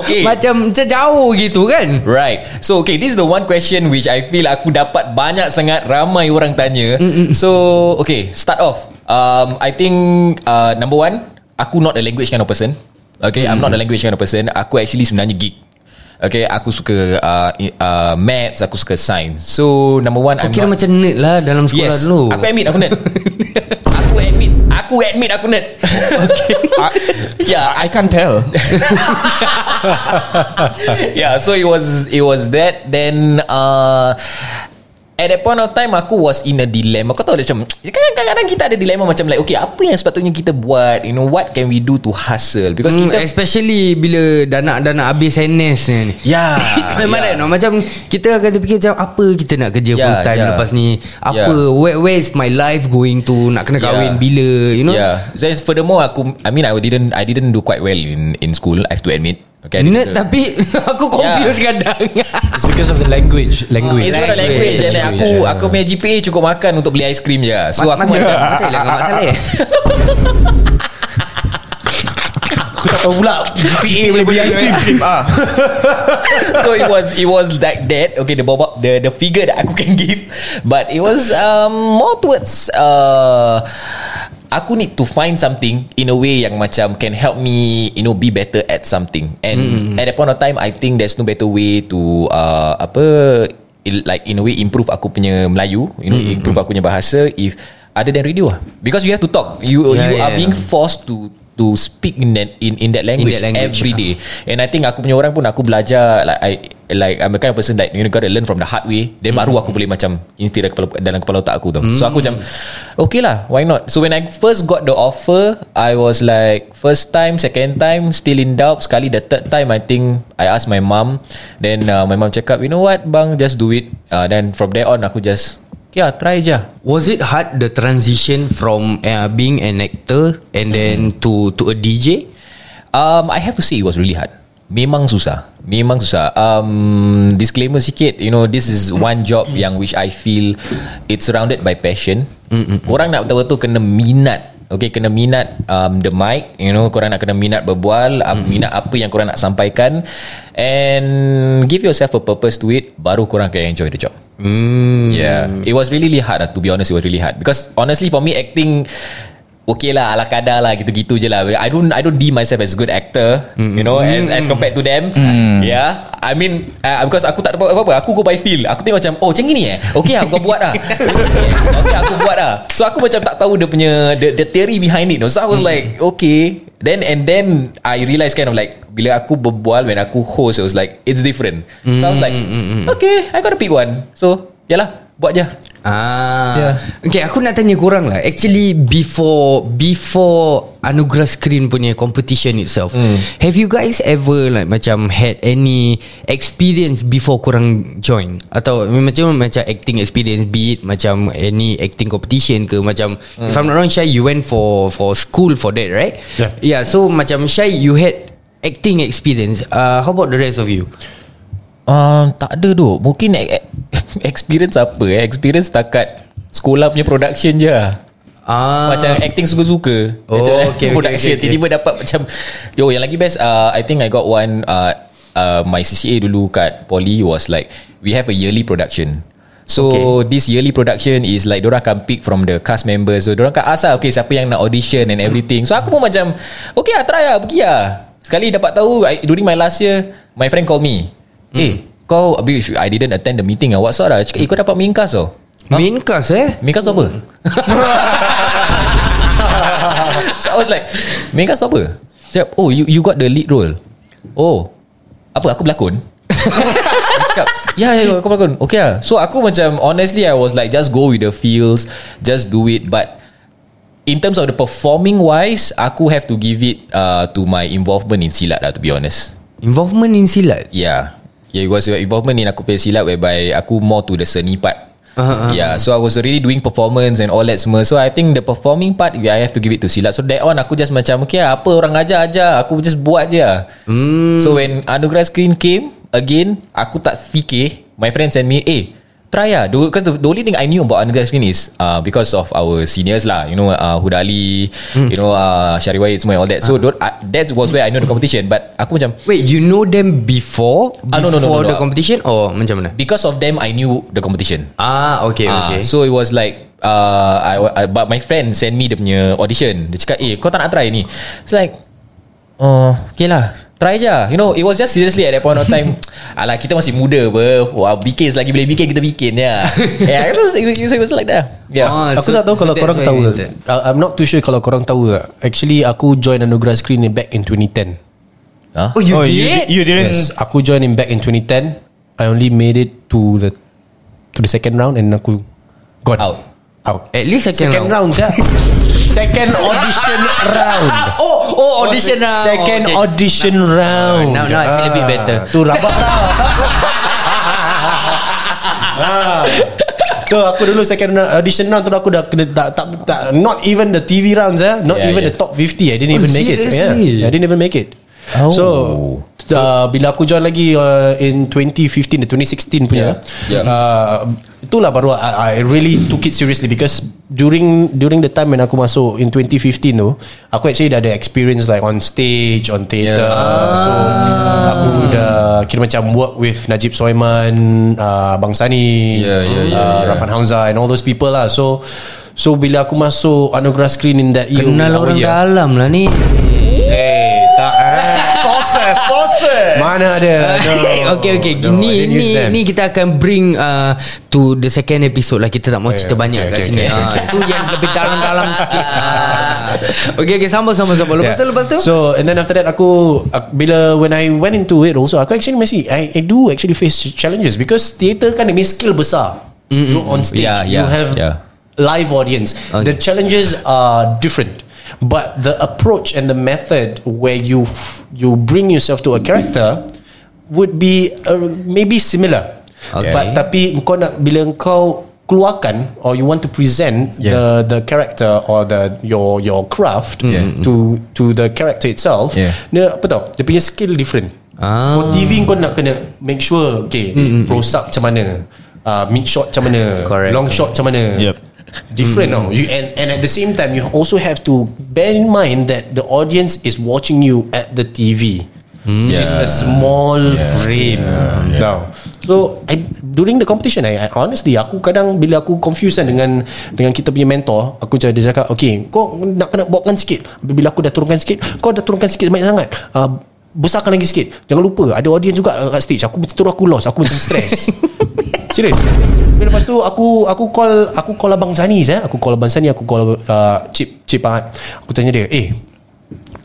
Speaker 4: Okay
Speaker 2: Macam jauh gitu kan?
Speaker 4: Right. So okay This is the one question Which I feel aku dapat Banyak sangat Ramai orang tanya. So Okay Start off. Um, I think uh, Number one Aku not a language kind of person. Okay I'm not a language kind of person. Aku actually sebenarnya geek Okay Aku suka uh, uh, Maths Aku suka science. So number one
Speaker 2: Kau
Speaker 4: I'm
Speaker 2: kira
Speaker 4: not,
Speaker 2: macam nerd lah Dalam sekolah
Speaker 4: Yes.
Speaker 2: dulu.
Speaker 4: Aku admit aku nerd. Aku admit. Aku admit aku nerd.
Speaker 3: I, yeah. I can't tell.
Speaker 4: Yeah, so it was it was that. Then uh at that point of time aku was in a dilemma. Kau tahu macam kadang-kadang kita ada dilema macam like okay, apa yang sepatutnya kita buat? You know what can we do to hustle? Because
Speaker 2: Hmm,
Speaker 4: kita
Speaker 2: especially bila dah nak dah nak habis NS ni.
Speaker 4: Ya,
Speaker 2: Memang
Speaker 4: ya.
Speaker 2: yeah. no? Macam kita akan terfikir macam apa kita nak kerja
Speaker 4: Ya,
Speaker 2: full time
Speaker 4: ya.
Speaker 2: lepas ni. Apa
Speaker 4: Ya.
Speaker 2: where, where is my life going to? Nak kena kahwin
Speaker 4: Yeah.
Speaker 2: bila, you know?
Speaker 4: Yeah. Then furthermore aku I mean I didn't I didn't do quite well in in school I have to admit. Okay, ada-
Speaker 2: tapi aku confused kadang.
Speaker 5: It's because of the language. Language.
Speaker 4: It's not a language. and then aku aku punya GPA cukup makan untuk beli aiskrim je. So aku
Speaker 2: Mak-
Speaker 4: macam
Speaker 2: Betul lah Mak Saleh.
Speaker 5: Aku tak tahu pula GPA boleh beli aiskrim ah.
Speaker 4: so it was it was like that. Okay the bob the the figure that aku can give. But it was um, more towards uh, aku need to find something in a way yang macam can help me you know be better at something. And at that point of time I think there's no better way to uh, apa like in a way improve aku punya Melayu you know improve aku punya bahasa if other than radio lah because you have to talk. You
Speaker 2: Yeah,
Speaker 4: you
Speaker 2: yeah,
Speaker 4: are being
Speaker 2: yeah.
Speaker 4: forced to to speak in that in in that language,
Speaker 2: that language,
Speaker 4: every day. And I think aku punya orang pun aku belajar like I like I'm the kind of person like you know gotta learn from the hard way. Then baru aku boleh macam insti dalam kepala, dalam kepala otak aku tu. So aku macam okay lah why not? So when I first got the offer I was like first time second time still in doubt. Sekali the third time I think I asked my mom then uh, my mom cakap you know what bang? Just do it. Uh, then from there on aku just yeah try je
Speaker 2: Was it hard the transition from uh, being an actor and then to to a DJ?
Speaker 4: Um, I have to say it was really hard. Memang susah. Memang susah. Um, disclaimer sikit, you know, this is one job yang which I feel it's surrounded by passion. Korang nak betul-betul kena minat. Okay, kena minat um, the mic, you know, korang nak kena minat berbual, um, minat apa yang korang nak sampaikan and give yourself a purpose to it, baru korang akan enjoy the job.
Speaker 2: Hmm.
Speaker 4: Yeah, it was really, really hard. lah, To be honest, it was really hard because honestly for me acting okay lah ala kadar lah gitu-gitu je lah. I don't I don't deem myself as a good actor, you know, as as compared to them. Yeah, I mean uh, because aku tak dapat apa-apa, aku go by feel. Aku tengok macam oh macam ni eh. Okay aku buat lah. okay aku buat lah. So aku macam tak tahu dia punya the, the theory behind it. No? So I was like okay. Then and then I realised kind of like bila aku berbual when aku host it was like it's different. So I was like okay, I gotta pick one. So yalah buat je.
Speaker 2: Ah.
Speaker 5: Yeah.
Speaker 2: Okay, aku nak tanya korang lah. Actually before before Anugerah Screen punya competition itself, have you guys ever like macam had any experience before korang join atau macam macam acting experience be it macam any acting competition ke macam if I'm not wrong Syai you went for for school for that right?
Speaker 5: Yeah.
Speaker 2: Yeah, so macam Syai you had acting experience. Uh, how about the rest of you?
Speaker 4: Um, tak ada tu Mungkin experience apa eh? Experience takat Sekolah punya production je
Speaker 2: Ah.
Speaker 4: Macam acting suka-suka.
Speaker 2: Oh,
Speaker 4: Macam
Speaker 2: okay,
Speaker 4: Production.
Speaker 2: okay, okay.
Speaker 4: Tiba-tiba dapat macam Yo yang lagi best uh, I think I got one uh, uh, My CCA dulu kat Poly Was like We have a yearly production. So okay. this yearly production is like Diorang akan pick from the cast members. So diorang akan ask lah Okay siapa yang nak audition and everything. So aku pun macam Okay lah try lah Pergi lah. Sekali dapat tahu I, During my last year My friend call me. Eh kau Habis I didn't attend the meeting lah What sort lah Cakap eh kau dapat main cast tau
Speaker 2: Main cast eh?
Speaker 4: Main cast tu apa? so I was like Main cast tu apa? Cakap oh you, you got the lead role Oh Apa aku berlakon? Cakap Ya ya aku berlakon Okay lah So aku macam Honestly I was like Just go with the feels Just do it But In terms of the performing wise Aku have to give it uh, To my involvement in silat lah To be honest
Speaker 2: Involvement in silat.
Speaker 4: Yeah Yeah it was involvement in aku punya silat Whereby aku more to the seni part.
Speaker 2: Uh, uh,
Speaker 4: Yeah so I was already doing performance And all that semua. So I think the performing part I have to give it to silat. So that on aku just macam Okay lah, apa orang ajar ajar. Aku just buat je mm. So when Anugerah Screen came Again Aku tak fikir My friend send me Eh try lah. Because the, the only thing I knew about Anugerah Screen is uh, Because of our seniors lah. You know uh, Huda Ali You know uh, Syari Wahid semua all that. So uh. that was where I know the competition. But aku macam
Speaker 2: Wait, you know them before?
Speaker 4: Ah, no, no, no,
Speaker 2: before
Speaker 4: no, no.
Speaker 2: the competition or macam mana?
Speaker 4: Because of them I knew the competition.
Speaker 2: Ah, okay,
Speaker 4: Ah,
Speaker 2: okay.
Speaker 4: So it was like uh, I, I, But my friend Send me dia punya audition. Dia cakap Eh kau tak nak try ni? It's like Oh Okay lah. Try je You know It was just seriously At that point of time. Alah kita masih muda apa. Wah bikin Selagi boleh bikin Kita bikin ya. Yeah it was, it was, it was like that. Yeah.
Speaker 2: Ah,
Speaker 5: Aku
Speaker 2: so-
Speaker 5: tak tahu
Speaker 2: so
Speaker 5: kalau korang tahu. I- I'm not too sure kalau korang tahu. Actually aku join Anugerah Screen ni back in 2010
Speaker 4: huh?
Speaker 2: Oh, you
Speaker 3: oh,
Speaker 2: did?
Speaker 3: you, you didn't?
Speaker 5: Yes. Aku join in back in 2010 I only made it to the To the second round And aku Gone.
Speaker 4: Out.
Speaker 5: Out
Speaker 2: At least second,
Speaker 5: Second round je Second audition round
Speaker 2: Oh, oh audition round.
Speaker 5: Second
Speaker 2: okay.
Speaker 5: audition round
Speaker 2: Now- now I feel a bit better.
Speaker 5: Tu rabak lah Ah. Tu aku dulu second round- audition round tu aku dah kena tak, tak, tak not even the TV rounds eh not
Speaker 4: Yeah,
Speaker 5: even
Speaker 4: yeah.
Speaker 5: the top 50 I didn't
Speaker 2: Oh,
Speaker 5: even make it
Speaker 2: seriously?
Speaker 5: yeah I didn't even make it
Speaker 4: Oh.
Speaker 5: so uh, bila aku join lagi uh, in 2015 2016 punya
Speaker 4: Yeah. Yeah.
Speaker 5: Uh, itulah baru I, I really took it seriously because during during the time when aku masuk in 2015 tu aku actually dah ada experience like on stage on theatre
Speaker 4: Yeah.
Speaker 5: so aku dah kira macam work with Najib Soiman uh, Bang Sani
Speaker 4: Yeah, yeah, yeah,
Speaker 5: uh,
Speaker 4: yeah.
Speaker 5: Rafan Hamzah and all those people lah so so bila aku masuk Anugerah Screen in that year
Speaker 2: Kenal orang
Speaker 5: year,
Speaker 2: dalam lah ni
Speaker 5: eh.
Speaker 3: Sauce
Speaker 5: Mana ada no.
Speaker 2: Okay okay
Speaker 5: No,
Speaker 2: Ni ni ni kita akan bring uh, To the second episode lah Kita tak mau cerita
Speaker 5: Okay,
Speaker 2: banyak
Speaker 5: okay,
Speaker 2: kat
Speaker 5: okay,
Speaker 2: sini
Speaker 5: okay.
Speaker 2: Ah, Itu yang lebih dalam-dalam sikit Ah. Okay okay Sama sama sama Lepas tu
Speaker 5: Yeah.
Speaker 2: lepas tu
Speaker 5: So and then after that aku, aku bila when I went into it also aku actually masih I, I do actually face challenges because theatre kan dia skill besar. Mm-hmm. You on stage
Speaker 4: Yeah,
Speaker 5: you
Speaker 4: yeah,
Speaker 5: have
Speaker 4: yeah.
Speaker 5: live audience.
Speaker 2: Okay.
Speaker 5: The challenges are different. But the approach and the method where you f- you bring yourself to a character would be uh, maybe similar.
Speaker 2: Okay.
Speaker 5: But tapi kau nak bila kau keluarkan or you want to present
Speaker 4: Yeah.
Speaker 5: the the character or the your your craft
Speaker 4: Yeah.
Speaker 5: to to the character itself
Speaker 4: Yeah.
Speaker 5: dia apa tau dia punya skill different
Speaker 2: Ah.
Speaker 5: for TV kau nak kena make sure okay close up macam mana uh, mid shot macam mana
Speaker 2: Correct.
Speaker 5: long shot macam mana
Speaker 3: Yep.
Speaker 5: Different now you and and at the same time you also have to bear in mind that the audience is watching you at the TV which is a small frame now. So I, during the competition I, I honestly aku kadang bila aku confused kan dengan dengan kita punya mentor aku macam dia cakap okay kau nak kena bawakan sikit. Bila aku dah turunkan sikit kau dah turunkan sikit banyak sangat. Uh, besarkan lagi sikit. Jangan lupa ada audience juga kat stage. Aku betul aku lost. Aku macam stress Serius Tapi lepas tu aku aku call aku call abang Sani saya aku call abang Sani aku call uh, Cip Cip Ahmad aku tanya dia eh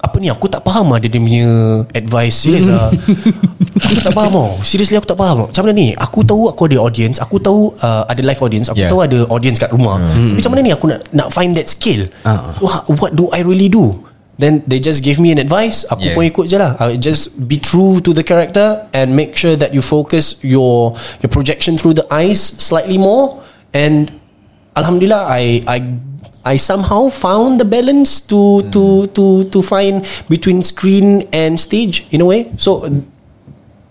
Speaker 5: apa ni? Aku tak faham lah dia, dia punya advice. Serius lah. Aku tak faham tau. Seriously aku tak faham macam mana ni? Aku tahu aku ada audience. Aku tahu uh, ada live audience. Aku
Speaker 4: Yeah.
Speaker 5: tahu ada audience kat rumah. Tapi macam mana ni aku nak nak find that skill?
Speaker 2: Ah.
Speaker 5: so, ha- what do I really do Then they just give me an advice Aku
Speaker 4: Yeah.
Speaker 5: pun ikut je lah I just be true to the character And make sure that you focus Your your projection through the eyes Slightly more And Alhamdulillah I I I somehow found the balance to to to to find between screen and stage in a way. So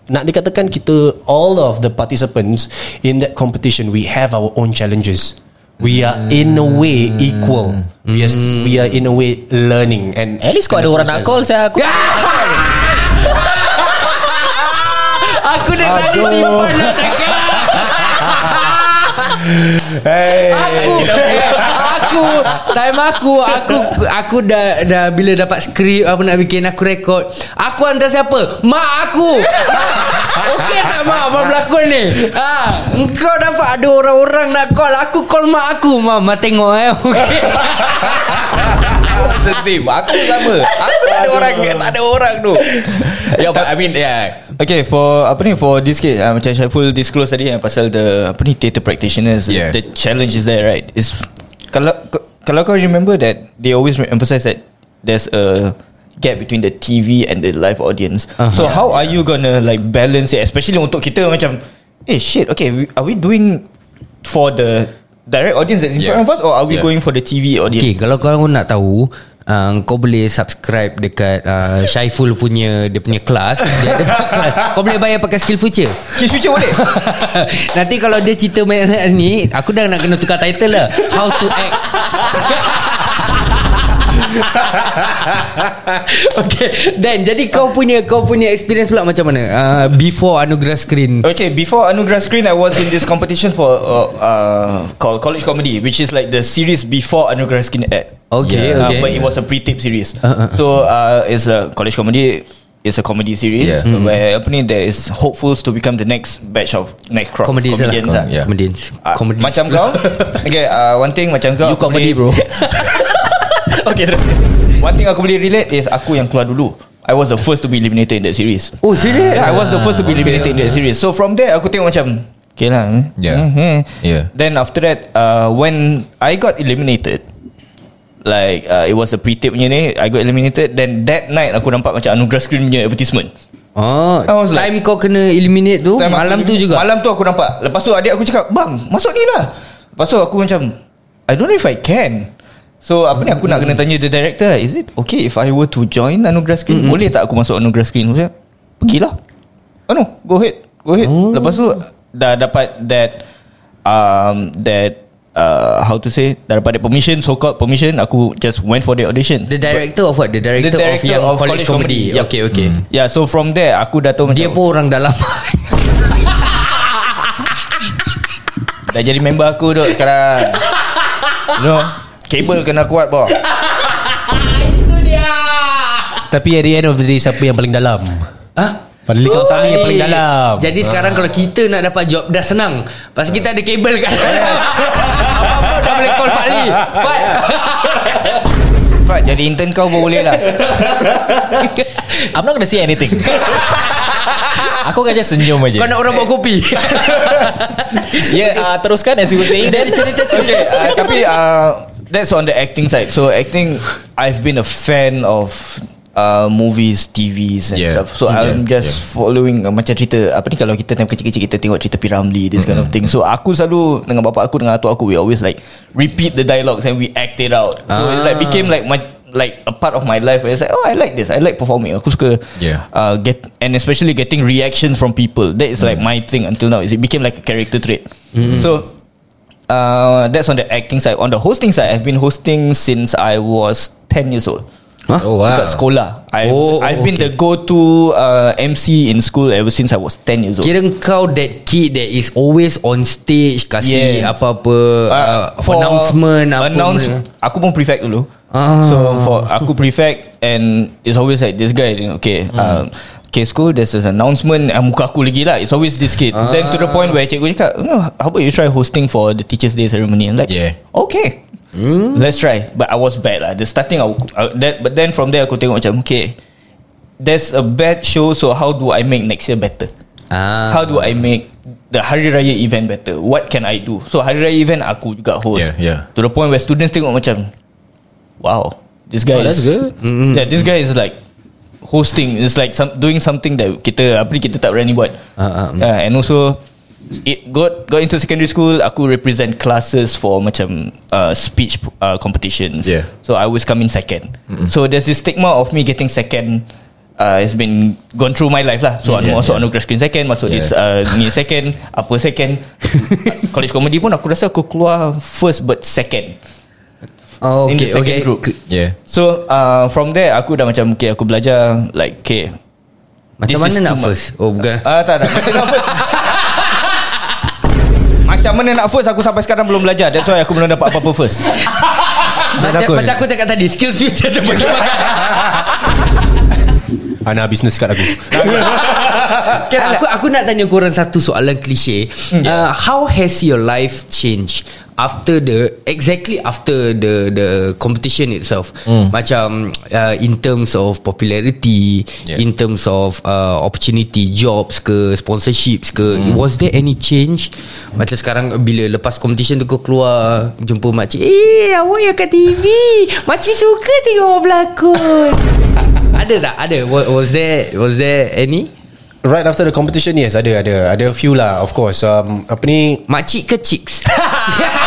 Speaker 5: nak dikatakan kita all of the participants in that competition we have our own challenges. We are in a way equal. We are we are in a way learning and
Speaker 4: At least kau ada orang nak call saya aku.
Speaker 2: Aku dah tadi simpan nak cakap
Speaker 5: Hey.
Speaker 2: aku aku time aku aku aku dah dah bila dapat skrip apa nak bikin aku rekod. Aku hantar siapa? Mak aku. Okey tak mak? Apa berlakon ni? Ha engkau dapat ada orang-orang nak call. Aku call mak aku. Mama tengok eh. Okey.
Speaker 4: The same. Aku sama. Aku tak ada orang tak ada orang tu. Yeah, but I mean yeah.
Speaker 3: Okay for apa ni for this case uh, macam Syaiful disclose tadi yang pasal the apa ni theatre practitioners.
Speaker 4: Yeah.
Speaker 3: the challenge is there right? Is kalau kalau kau remember that they always emphasize that there's a gap between the TV and the live audience
Speaker 2: Uh-huh.
Speaker 3: so how are you gonna like balance it especially untuk kita macam eh shit okay are we doing for the direct audience that's in
Speaker 4: Yeah.
Speaker 3: front of us or are we
Speaker 4: Yeah.
Speaker 3: going for the TV
Speaker 2: Okay,
Speaker 3: audience
Speaker 2: kalau kau nak tahu uh, kau boleh subscribe dekat uh, Syaiful punya dia punya kelas. Dia ada kelas. Kau boleh bayar pakai skill future.
Speaker 3: Skill future boleh
Speaker 2: Nanti kalau dia cerita banyak ni, aku dah nak kena tukar title lah. How to act. okay Dan jadi kau punya Kau punya experience pula macam mana uh, Before Anugerah Screen
Speaker 3: Okay, before Anugerah Screen, I was in this competition for uh, uh, called College Comedy, which is like the series before Anugerah Screen ad.
Speaker 2: Okay,
Speaker 3: Uh,
Speaker 2: okay.
Speaker 3: but it was a pre-tape series.
Speaker 2: Uh, uh.
Speaker 3: So uh, it's a College Comedy. It's a comedy series
Speaker 4: Yeah.
Speaker 2: Hmm.
Speaker 3: where apa ni there is hopefuls to become the next batch of next crop of
Speaker 2: Comedians lah.
Speaker 3: comedians lah.
Speaker 4: Yeah.
Speaker 2: Comedians
Speaker 3: Uh,
Speaker 2: Comedians.
Speaker 3: macam kau Okay uh, One thing macam kau
Speaker 4: You comedy, bro.
Speaker 3: Okay terus One thing aku boleh relate Is aku yang keluar dulu I was the first to be eliminated in that series
Speaker 2: Oh serious
Speaker 3: Yeah, I was the first to be eliminated in that series. So from there, aku tengok macam, okay lah.
Speaker 4: Yeah. Yeah.
Speaker 3: Then after that, uh, when I got eliminated, like uh, it was a pre-tape punya ni, I got eliminated. Then that night aku nampak macam Anugerah Screen punya advertisement.
Speaker 2: Oh,
Speaker 3: I was like-
Speaker 2: time kau kena eliminate tu
Speaker 3: Time aku
Speaker 2: malam tu
Speaker 3: eliminate-
Speaker 2: juga.
Speaker 3: Malam tu aku nampak. Lepas tu adik aku cakap, bang, masuk ni lah. Lepas tu aku macam, I don't know if I can. So apa ni aku nak kena tanya the director Is it okay if I were to join Anugerah Screen Boleh tak aku masuk Anugerah Screen Maksudnya Pergilah Oh no Go ahead Go ahead oh. Lepas tu Dah dapat that um, That uh, How to say that permission So called permission Aku just went for the audition
Speaker 2: The director of what? The director,
Speaker 3: The director
Speaker 2: of yang
Speaker 3: of
Speaker 2: college,
Speaker 3: college
Speaker 2: comedy.
Speaker 3: comedy. Yup.
Speaker 2: Okay, okay.
Speaker 3: Yeah so from there Aku dah tahu
Speaker 2: Dia
Speaker 3: macam
Speaker 2: pun orang dalam.
Speaker 3: Dah jadi member aku duk sekarang You know Kabel kena kuat boh
Speaker 5: Tapi at the end of the day Siapa yang paling dalam
Speaker 2: ha?
Speaker 5: Pada lingkar
Speaker 2: Oh,
Speaker 5: sana yang paling dalam
Speaker 2: Jadi sekarang kalau kita nak dapat job dah senang. Pasal kita ada kabel kan. Apa-apa dah boleh call Fadli. Fad.
Speaker 3: Fat jadi intern kau pun boleh lah
Speaker 4: I'm not gonna say anything Aku just senyum aja
Speaker 2: Kau nak orang buat kopi.
Speaker 4: Ya yeah, uh, teruskan As you were saying Then
Speaker 3: Okay uh, Tapi uh, That's on the acting side So acting I've been a fan of uh, Movies TVs and
Speaker 4: Yeah.
Speaker 3: stuff. So
Speaker 4: Yeah.
Speaker 3: I'm just following uh, Macam cerita Apa ni kalau kita time kecil-kecil Kita tengok cerita Piramli This kind of thing. So aku selalu Dengan bapa aku Dengan atuk aku We always like Repeat the dialogues And we act it out. So it's like became like my like a part of my life where it's like oh I like this I like performing. Aku suka
Speaker 4: Yeah.
Speaker 3: uh, get and especially getting reactions from people. That is like my thing until now. It became like a character trait. So uh, that's on the acting side. On the hosting side I've been hosting since I was 10 years old
Speaker 4: Oh wow
Speaker 3: Dekat sekolah I've,
Speaker 2: Oh,
Speaker 3: I've been
Speaker 2: okay.
Speaker 3: the go-to uh, MC in school Ever since I was 10 years old
Speaker 2: Kira kau that kid that is always on stage kasih
Speaker 3: Yes.
Speaker 2: apa-apa uh,
Speaker 3: for
Speaker 2: announcement apa
Speaker 3: announce,
Speaker 2: benda.
Speaker 3: Aku pun prefect dulu
Speaker 2: Ah.
Speaker 3: So for Aku prefect And it's always like This guy Okay
Speaker 2: Hmm.
Speaker 3: um, Okay school There's this announcement uh, Muka aku lagi lah It's always this kid Then to the point where Cikgu cakap no, How about you try hosting For the Teachers Day ceremony I'm like
Speaker 4: Yeah.
Speaker 3: Okay
Speaker 2: Hmm.
Speaker 3: Let's try But I was bad lah The starting I, uh, that, But then from there Aku tengok macam Okay There's a bad show So how do I make next year better
Speaker 2: Ah.
Speaker 3: How do I make The Hari Raya event better What can I do So Hari Raya event Aku juga host
Speaker 4: Yeah, yeah.
Speaker 3: To the point where students tengok macam Wow This guy
Speaker 4: Oh, that's
Speaker 3: is
Speaker 4: good.
Speaker 3: Yeah this guy is like Hosting It's like some, Doing something that Kita Apa ni kita tak berani buat
Speaker 2: Ah, ah, mm.
Speaker 3: yeah, And also It got got into secondary school Aku represent classes For macam uh, Speech uh, competitions
Speaker 4: Yeah.
Speaker 3: So I always come in second So there's this stigma Of me getting second uh, It's been Gone through my life lah So
Speaker 4: Yeah,
Speaker 3: yeah, masuk
Speaker 4: yeah.
Speaker 3: anugerah screen second Masuk
Speaker 4: Yeah.
Speaker 3: this uh, Ni second Apa second College comedy pun Aku rasa aku keluar First but second
Speaker 2: Oh,
Speaker 3: in
Speaker 2: okay,
Speaker 3: the second
Speaker 2: okay.
Speaker 3: group.
Speaker 4: Yeah
Speaker 3: So uh, from there aku dah macam okay aku belajar like okay.
Speaker 2: Macam
Speaker 3: this
Speaker 2: mana nak
Speaker 3: much.
Speaker 2: first? Oh, bukan.
Speaker 3: Ah tak tak macam nak first. Macam mana nak first aku sampai sekarang belum belajar. That's why aku belum dapat apa-apa first.
Speaker 2: Macam,
Speaker 5: takut.
Speaker 2: macam aku cakap tadi Skills future ada pakai-pakai
Speaker 5: Ana business kat aku.
Speaker 2: Kan aku aku nak tanya korang satu soalan klise. Uh, how has your life changed after the exactly after the the competition itself? Macam uh, in terms of popularity,
Speaker 4: Yeah.
Speaker 2: in terms of uh, opportunity, jobs ke sponsorships ke, was there any change? Macam sekarang bila lepas competition tu kau keluar jumpa makcik, "Eh, awak yang kat TV. Makcik suka tengok awak berlakon." ada tak? Ada. Was, was there was there any?
Speaker 5: Right after the competition Yes ada ada Ada few lah Of course um, Apa ni
Speaker 2: Makcik ke chicks?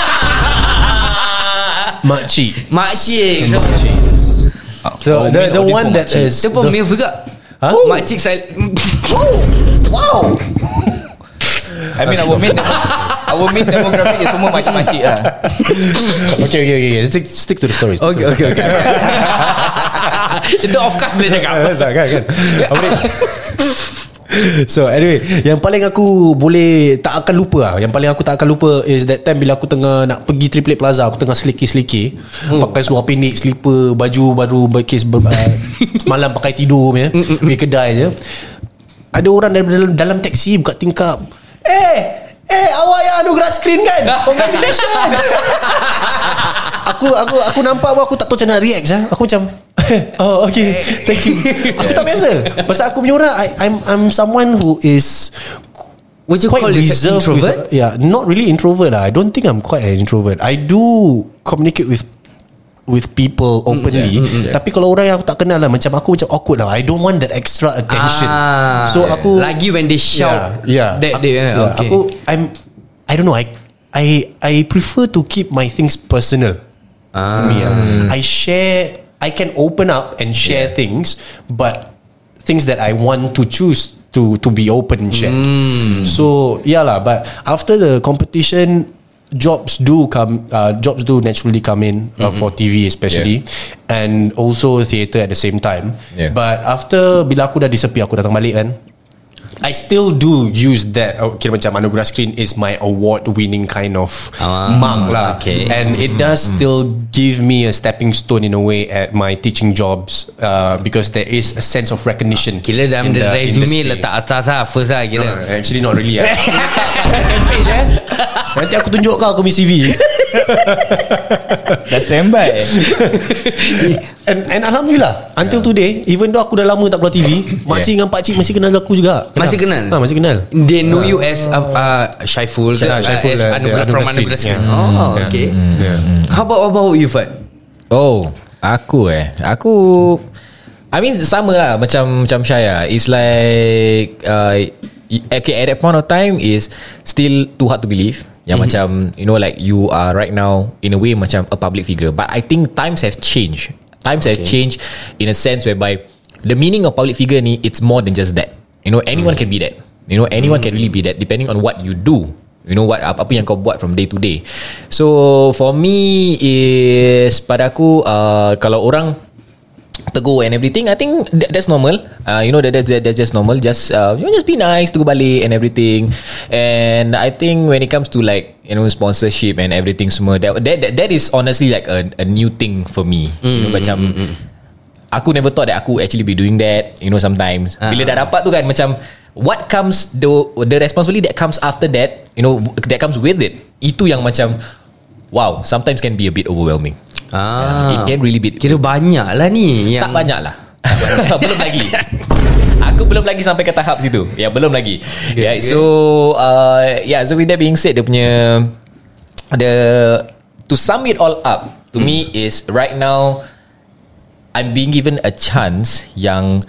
Speaker 5: Makcik
Speaker 2: Makcik so,
Speaker 5: So
Speaker 3: Oh,
Speaker 5: the, the one that
Speaker 3: makcik.
Speaker 5: is
Speaker 2: Itu pun MILF juga.
Speaker 5: Huh?
Speaker 2: Makcik saya
Speaker 3: I mean our main Our main demographic is semua macam-macam lah.
Speaker 5: Okay okay okay Stick, stick to the story
Speaker 2: Okay okay okay. Itu off card boleh cakap.
Speaker 5: Kan, kan, kan. Apa ni? So anyway Yang paling aku Boleh Tak akan lupa lah. Yang paling aku tak akan lupa Is that time Bila aku tengah Nak pergi Triplet Plaza Aku tengah seliki-seliki. Hmm. Pakai seluar pendek Slipper Baju baru Berkis ber, uh, Semalam pakai tidur punya Pergi kedai je. Ada orang dalam, dalam, dalam taksi Buka tingkap. Eh Eh awak yang anugerah screen kan? Congratulations! Aku aku aku nampak pun Aku tak tahu macam nak react sah. Aku macam Oh okay. Thank you. Aku tak biasa. Pasal aku punya orang I, I'm I'm someone who is
Speaker 2: Would you
Speaker 5: Quite
Speaker 2: call yourself
Speaker 5: reserved
Speaker 2: introvert?
Speaker 5: with, Yeah Not really introvert lah. I don't think I'm quite an introvert. I do Communicate with With people openly Tapi kalau orang yang aku tak kenal lah Macam aku macam awkward lah I don't want that extra attention
Speaker 2: Ah,
Speaker 5: So aku
Speaker 2: Lagi when they shout
Speaker 5: yeah, yeah.
Speaker 2: That they
Speaker 5: yeah,
Speaker 2: okay.
Speaker 5: Aku I'm I don't know I I I prefer to keep my things personal
Speaker 2: Ah.
Speaker 5: Me, ah. I share I can open up and share things But things that I want to choose to to be open and shared. So yeah lah. But after the competition, jobs do come. Uh, jobs do naturally come in uh, for TV especially, and also theatre at the same time.
Speaker 4: Yeah.
Speaker 5: But after bila aku dah disappear, aku datang balik kan. I still do use that oh, Kira macam Anugerah Screen Is my award winning kind of
Speaker 2: Ah,
Speaker 5: mark lah
Speaker 2: okay.
Speaker 5: And it does still give me a stepping stone in a way At my teaching jobs uh, Because there is a sense of recognition
Speaker 2: Kira dalam
Speaker 5: in the
Speaker 2: resume
Speaker 5: industry.
Speaker 2: letak atas lah First lah kira
Speaker 5: Uh, Actually not really eh. Page eh Nanti aku tunjuk kau Aku punya CV
Speaker 3: Dah standby
Speaker 5: and, and Alhamdulillah Until today Even though aku dah lama tak keluar TV Makcik dengan pakcik Masih kenal aku juga
Speaker 2: Masih kenal?
Speaker 5: ha, Masih kenal
Speaker 2: They know you as uh, uh, Syaiful?
Speaker 5: Yeah, Syaiful,
Speaker 2: as
Speaker 5: uh,
Speaker 2: Anugerah
Speaker 5: the
Speaker 2: from
Speaker 5: Anugerah Screen.
Speaker 2: Screen
Speaker 5: Yeah.
Speaker 2: Oh
Speaker 5: Yeah.
Speaker 2: okay
Speaker 5: yeah.
Speaker 2: How about, about you Fat?
Speaker 4: Oh Aku eh Aku I mean sama lah Macam Macam Syaya It's like uh, Okay at that point of time Is Still too hard to believe. Yang macam You know like You are right now In a way macam A public figure. But I think Times have changed. Times have changed In a sense whereby The meaning of public figure ni It's more than just that. You know anyone can be that. You know anyone can really be that Depending on what you do. You know what apa, apa yang kau buat from day to day. So for me is pada aku uh, kalau orang tegur and everything I think that, that's normal. Uh, you know that that's, that's just normal. Just uh, you know just be nice tegur balik and everything. And I think when it comes to like you know sponsorship and everything semua that that, that, that is honestly like a, a new thing for me. You know macam aku never thought that aku actually be doing that you know sometimes. Bila dah dapat tu kan macam what comes the the responsibility that comes after that you know that comes with it. Itu yang macam wow sometimes can be a bit overwhelming
Speaker 2: Ah,
Speaker 4: it can really be
Speaker 2: Kira banyak lah ni yang
Speaker 4: tak banyak lah Belum lagi. Aku belum lagi sampai ke tahap situ. Ya belum lagi. Yeah, So uh, Yeah so with that being said Dia punya The To sum it all up To me is Right now I'm being given a chance Yang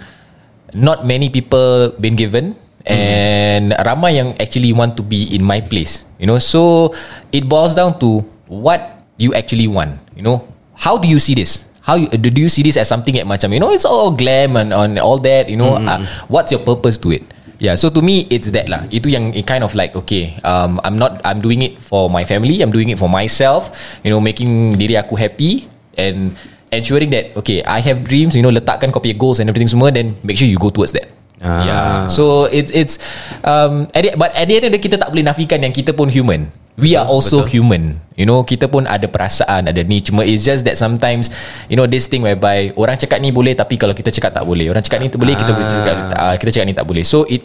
Speaker 4: Not many people Been given And Ramai yang actually Want to be in my place You know. So It boils down to What You actually want You know How do you see this? How you, do you see this as something that macam you know it's all glam and on all that you know? Uh, what's your purpose to it? Yeah so to me it's that lah. Itu yang it kind of like okay um, I'm not I'm doing it for my family I'm doing it for myself you know making diri aku happy and ensuring that okay I have dreams you know letakkan kau punya goals and everything semua then make sure you go towards that.
Speaker 2: Ah.
Speaker 4: yeah so it's it's um at the, but at the end of the kita tak boleh nafikan yang kita pun human we are also betul. human. You know kita pun ada perasaan ada ni. Cuma it's just that sometimes you know this thing whereby orang cakap ni boleh tapi kalau kita cakap tak boleh. Orang cakap ni boleh kita boleh cakap uh, kita cakap ni tak boleh. So it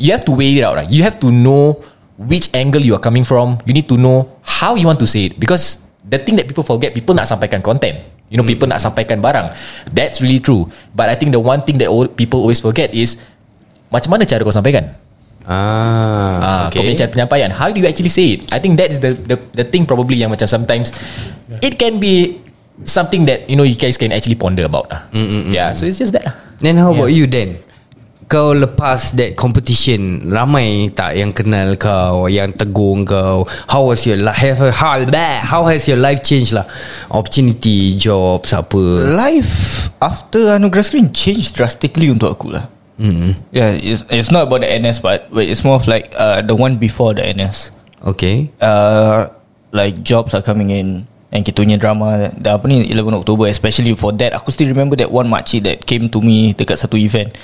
Speaker 4: you have to weigh it out right? You have to know which angle you are coming from. You need to know how you want to say it. Because the thing that people forget people nak sampaikan content. You know people nak sampaikan barang. That's really true. But i think the one thing that people always forget is macam mana cara kau sampaikan
Speaker 2: Ah,
Speaker 4: Ah, okay. kau punya cara penyampaian. How do you actually say it? I think that's the the, the thing probably Yang macam sometimes It can be Something that You know you guys can actually ponder about lah. Yeah so it's just that lah.
Speaker 2: Then how about you then? Kau lepas that competition Ramai tak yang kenal kau Yang tegur kau? How was your life How, how has your life changed lah? Opportunity Jobs apa?
Speaker 3: Life After Anugerah Screen Changed drastically untuk aku lah
Speaker 2: mm.
Speaker 3: Yeah it's, it's not about the NS part But it's more of like uh, The one before the NS
Speaker 2: Okay.
Speaker 3: Uh, Like jobs are coming in And kita punya drama Dah apa ni 11 October Especially for that Aku still remember that one makcik That came to me Dekat satu event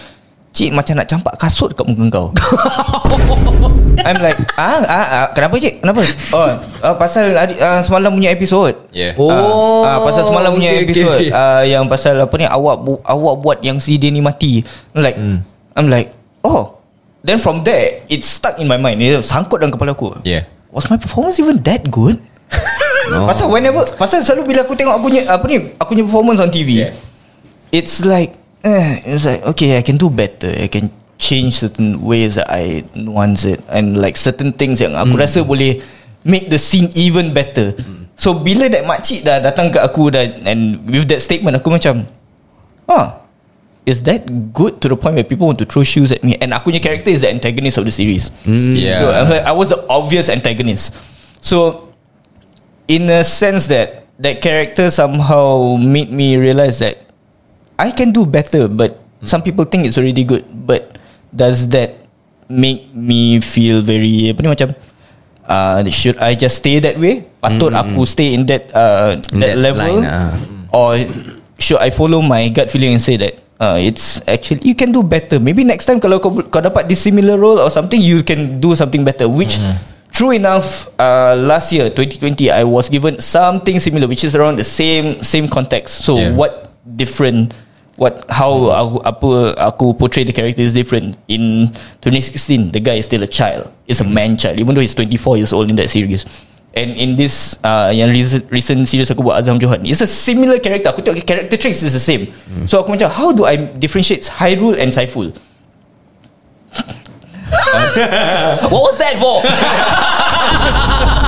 Speaker 3: Cik macam nak campak kasut kat muka kau I'm like ah, ah, ah Kenapa cik? Kenapa? Oh uh, Pasal uh, semalam punya episod
Speaker 4: Yeah
Speaker 2: Oh,
Speaker 3: Ah, ah, pasal semalam punya
Speaker 2: okay,
Speaker 3: episod
Speaker 2: okay, okay.
Speaker 3: ah, yang pasal apa ni awak bu, awak buat yang si dia ni mati. I'm like I'm like oh. Then from there it stuck in my mind. It sangkut dalam kepala aku.
Speaker 4: Yeah
Speaker 3: Was my performance even that good?
Speaker 2: Oh.
Speaker 3: Pasal whenever pasal selalu bila aku tengok aku punya apa ni aku punya performance on TV.
Speaker 4: Yeah.
Speaker 3: It's like eh it's like okay I can do better. I can change certain ways that I nuance it and like certain things yang aku rasa boleh make the scene even better. So bila that makcik dah datang ke aku dah and with that statement aku macam ah is that good to the point where people want to throw shoes at me and aku punya character is the antagonist of the series.
Speaker 4: Yeah
Speaker 3: So I was the obvious antagonist. So in a sense that that character somehow made me realize that I can do better, but Some people think it's already good, but does that make me feel very apa ni macam uh, should I just stay that way? Patut aku stay in that uh,
Speaker 2: In
Speaker 3: that,
Speaker 2: that
Speaker 3: level,
Speaker 2: line, ah.
Speaker 3: or should I follow my gut feeling and say that uh, it's actually you can do better. Maybe next time kalau kau, kau dapat this similar role or something, you can do something better. Which true enough, uh, last year 2020, I was given something similar, which is around the same same context. So
Speaker 4: Yeah.
Speaker 3: what different? What how aku, apa aku portray the character is different. In 2016 the guy is still a child. It's a man child even though he's 24 years old in that series. And in this uh, yang recent, recent series aku buat Azam Johan it's a similar character. Aku tengok character traits is the same. So aku macam how do I differentiate Hyrule and Saiful?
Speaker 4: What was that for?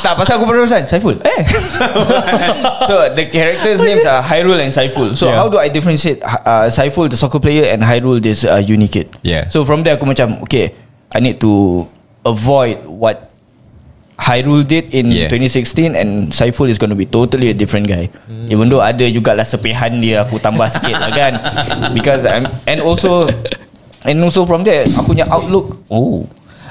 Speaker 3: tak pasal aku berurusan Saiful. Eh. So the characters names are Hyrule and Saiful. So
Speaker 5: Yeah.
Speaker 3: how do I differentiate uh, Saiful the soccer player and Hyrule this uh, uni kid
Speaker 4: Yeah.
Speaker 3: so from there aku macam okay I need to avoid what Hyrule did in
Speaker 4: Yeah.
Speaker 3: 2016 and Saiful is going to be totally a different guy. Even though ada jugalah sepihan dia aku tambah sikit lah kan. Because I'm and also and also from there aku punya outlook oh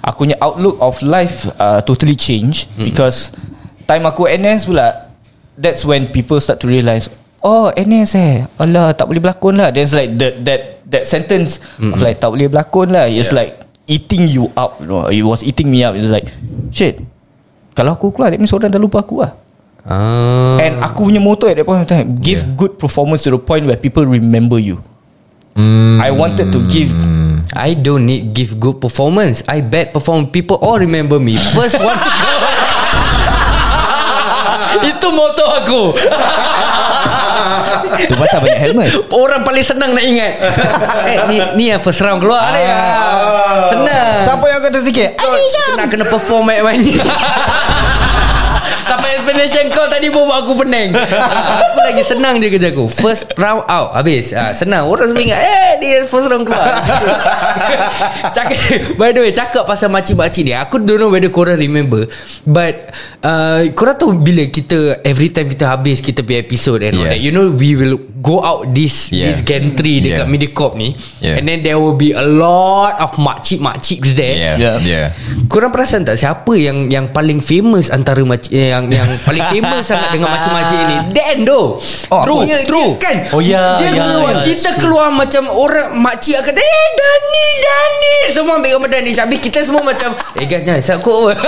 Speaker 3: aku punya outlook of life uh, totally change because time aku NS pula that's when people start to realise oh NS eh? Alah tak boleh berlakon lah. Then it's like that that that sentence of like tak boleh berlakon lah. It's like eating you up you know it was eating me up. It's like shit kalau aku keluar That means orang dah lupa aku lah.
Speaker 2: Ah.
Speaker 3: And aku punya motto at that point of time Give
Speaker 4: Yeah.
Speaker 3: good performance to the point Where people remember you. I wanted to give
Speaker 2: I don't need give good performance. I bad perform. People all remember me. First one to go. Itu moto aku.
Speaker 3: Tu pasal banyak helmet
Speaker 2: Orang paling senang nak ingat. eh, ni ni yang first round keluar ni. Ah. Senang.
Speaker 3: Siapa yang kata sikit
Speaker 2: nak kena perform banyak-banyak. Sampai explanation kau tadi pun buat aku pening Aku lagi senang je kerja aku First round out Habis ah, Senang Orang semua ingat Eh dia first round keluar cakap, By the way Cakap pasal makcik-makcik ni Aku don't know whether korang remember But uh, Korang tahu bila kita Every time kita habis Kita punya episode and all
Speaker 4: Yeah.
Speaker 2: that You know we will Go out this
Speaker 4: Yeah.
Speaker 2: This gantry Dekat
Speaker 4: Yeah.
Speaker 2: Mediacorp ni
Speaker 4: Yeah.
Speaker 2: And then there will be a lot Of makcik-makciks there
Speaker 4: Yeah.
Speaker 3: Yeah.
Speaker 4: Yeah.
Speaker 2: Korang perasan tak siapa yang yang paling famous antara makcik eh, yang yang paling famous sangat dengan makcik-makcik ni? Dan doh.
Speaker 3: Oh,
Speaker 2: True,
Speaker 3: dia-
Speaker 2: true.
Speaker 3: dia-
Speaker 2: kan?
Speaker 5: Oh, ya,
Speaker 2: Dia
Speaker 5: ya,
Speaker 2: keluar
Speaker 5: ya,
Speaker 2: kita keluar macam orang makcik akan eh Dani Dani semua ambil gambar Dani. Habis kita semua macam eh guys jangan sakut.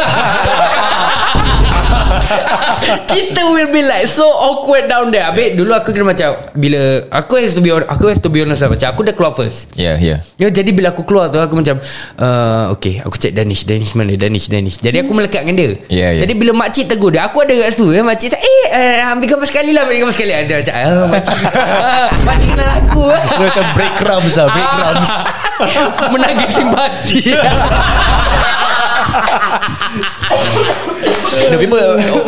Speaker 2: kita will be like so awkward down there. Habis dulu aku kena macam bila aku has to be hon- aku has to be honest lah macam aku dah keluar first.
Speaker 4: Yeah. Yeah.
Speaker 2: Ya, jadi bila aku keluar tu aku macam uh, Okay aku cek Danish Danish mana Danish Danish Jadi aku melekat dengan dia
Speaker 4: Ya, ya.
Speaker 2: Jadi bila makcik tegur dia Aku ada kat situ ya, Makcik cakap Eh uh, ambil gambar sekali lah Ambil gambar sekali. Macam ah, Makcik ah, Makcik kenal aku
Speaker 5: Dia macam break crumbs lah Break crumbs.
Speaker 2: Menagih simpati.
Speaker 4: People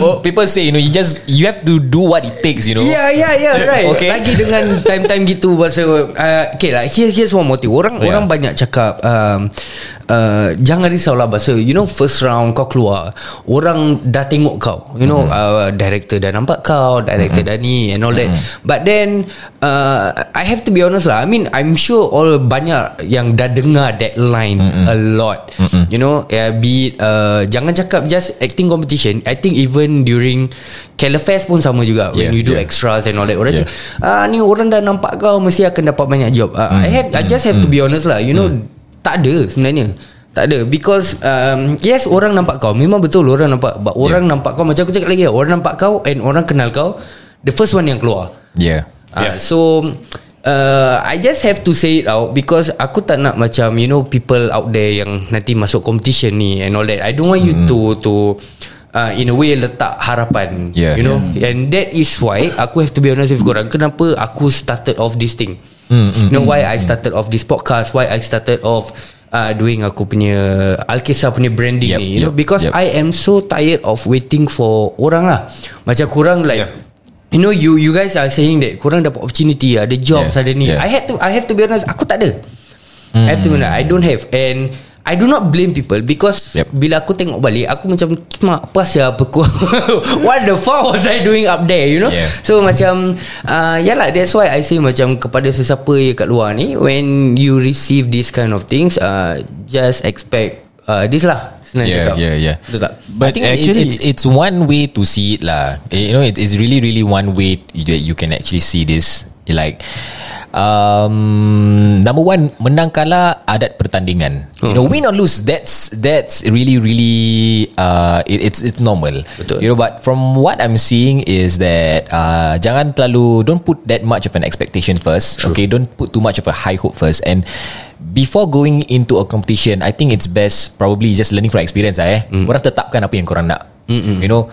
Speaker 4: oh, people say you know you just you have to do what it takes. You know.
Speaker 2: Ya ya ya right.
Speaker 4: Okay.
Speaker 2: Lagi dengan time-time gitu Pasal uh, Okay lah here, Here's one motive Orang
Speaker 4: Yeah.
Speaker 2: orang banyak cakap um, uh, Jangan risaulah Pasal you know First round kau keluar Orang dah tengok kau You know uh, Director dah nampak kau Director dah ni And all that. But then uh, I have to be honest lah I mean I'm sure all Banyak yang dah dengar That line A lot. You know yeah, Be it uh, Jangan cakap Just acting competition. I think even during Calafest pun sama juga When
Speaker 4: Yeah,
Speaker 2: you do
Speaker 4: yeah.
Speaker 2: extras and all that. Orang
Speaker 4: Yeah.
Speaker 2: cakap ah, Ni orang dah nampak kau Mesti akan dapat banyak job. Uh, I have I just have to be honest lah You know Tak ada sebenarnya. Tak ada. Because um, Yes orang nampak kau. Memang betul orang nampak But orang nampak kau. Macam aku cakap lagi Orang nampak kau And orang kenal kau The first one yang keluar.
Speaker 4: Yeah.
Speaker 2: Uh, so uh, I just have to say it out because aku tak nak macam you know people out there yang nanti masuk competition ni and all that. I don't want you to to uh, in a way letak harapan.
Speaker 4: Yeah,
Speaker 2: you know, and that is why aku have to be honest with korang. Kenapa aku started off this thing? you know why I started off this podcast? Why I started off uh, doing aku punya Alkisah punya branding
Speaker 4: Yep,
Speaker 2: ni? You know,
Speaker 4: yep,
Speaker 2: because
Speaker 4: yep.
Speaker 2: I am so tired of waiting for orang lah. Macam kurang like.
Speaker 5: Yeah.
Speaker 2: You know you you guys are saying that korang dapat opportunity ada jobs
Speaker 4: Yeah,
Speaker 2: ada ni.
Speaker 4: yeah.
Speaker 2: I had to I have to be honest aku tak ada. I have to be honest I don't have and I do not blame people because
Speaker 4: Yep.
Speaker 2: bila aku tengok balik aku macam mak apa siapa aku what the fuck was I doing up there you know
Speaker 4: Yeah.
Speaker 2: so macam uh, yalah that's why I say macam kepada sesiapa yang kat luar ni when you receive this kind of things uh, just expect uh, this lah senang
Speaker 4: yeah,
Speaker 2: cakap
Speaker 4: yeah, yeah.
Speaker 2: betul tak
Speaker 4: But I think
Speaker 3: actually-
Speaker 4: it, it's it's one way to see it lah. Eh, You know, it is really really one way that you can actually see this. Like, um, number one, menang kalah adat pertandingan. You know, win or lose, that's that's really really uh, it, it's it's normal.
Speaker 2: Betul.
Speaker 4: You know, but from what I'm seeing is that uh, jangan terlalu don't put that much of an expectation first. Okay, don't put too much of a high hope first and. Before going into a competition I think it's best Probably just learning from experience lah eh mm. Korang tetapkan apa yang korang nak Mm-mm. You know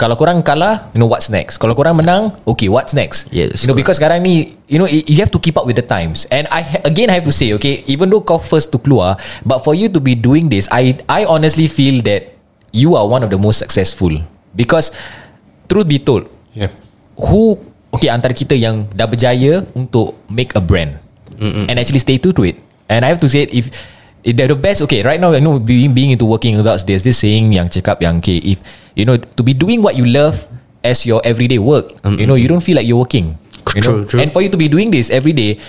Speaker 4: Kalau korang kalah You know what's next? Kalau korang menang Okay what's next?
Speaker 2: Yes,
Speaker 4: You know because sekarang ni You know you have to keep up with the times. And I ha- again I have to say Okay Even though kau first to keluar But for you to be doing this I I honestly feel that You are one of the most successful. Because Truth be told
Speaker 5: Yeah.
Speaker 4: who okay antara kita yang dah berjaya untuk make a brand Mm-mm. and actually stay true to it. And I have to say if if they're the best okay right now I know being being into working adults there's this saying yang cakap yang okay if you know to be doing what you love as your everyday work you know you don't feel like you're working you know
Speaker 2: True, true.
Speaker 4: and for you to be doing this every day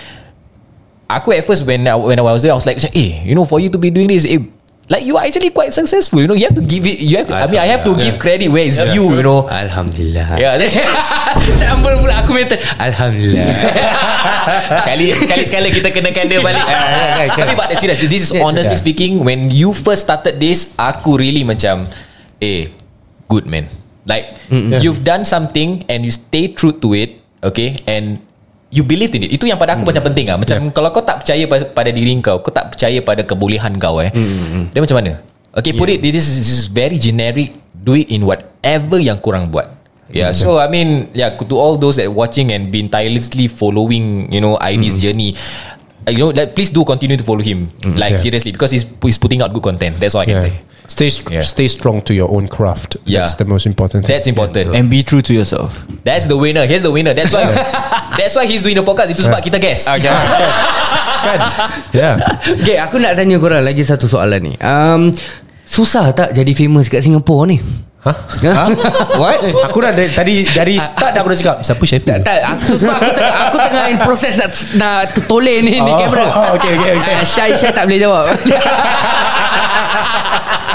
Speaker 4: aku at first when I, when I was there I was like eh you know for you to be doing this eh, like you are actually quite successful you know? You have to give it you have to, I mean I have to give credit where it's due you know?
Speaker 2: Alhamdulillah.
Speaker 4: Yeah.
Speaker 2: Sambal pula aku mental Alhamdulillah.
Speaker 4: Sekali sekali sekali kita kenakan dia balik. Tapi but serious, this is honestly speaking when you first started this, aku really macam eh good man. Like you've done something and you stay true to it, okay? And you believed in it. Itu yang pada aku macam penting ah. Macam kalau kau tak percaya pa- pada diri kau, kau tak percaya pada kebolehan kau eh. Dia macam mana? Okay, put it this is, this is very generic. Do it in whatever yang kurang buat. Yeah, so I mean, yeah, to all those that watching and been tirelessly following, you know, ID's journey, uh, you know, like, please do continue to follow him, like
Speaker 5: Yeah.
Speaker 4: seriously, because he's he's putting out good content. That's all I can
Speaker 5: Yeah.
Speaker 4: say.
Speaker 5: Stay st-
Speaker 4: Yeah.
Speaker 5: stay strong to your own craft.
Speaker 4: Yeah.
Speaker 5: That's the most important thing.
Speaker 4: That's important.
Speaker 3: And be true to yourself.
Speaker 4: That's the winner. Here's the winner. That's why. that's why he's doing the podcast. Itu sebab kita guess.
Speaker 5: kan? Yeah.
Speaker 2: Okay aku nak tanya korang Lagi satu soalan ni um, Susah tak jadi famous kat Singapura ni?
Speaker 5: Hah?
Speaker 2: Ha?
Speaker 5: What? Aku dah dari, tadi dari start dah aku dah cakap siapa chef
Speaker 2: Tak, tak aku sebab aku tengah aku tengah in proses nak nak toleh ni
Speaker 5: Oh,
Speaker 2: kamera.
Speaker 5: oh, okay, okay, okay.
Speaker 2: Ah, Syai Syai tak boleh jawab.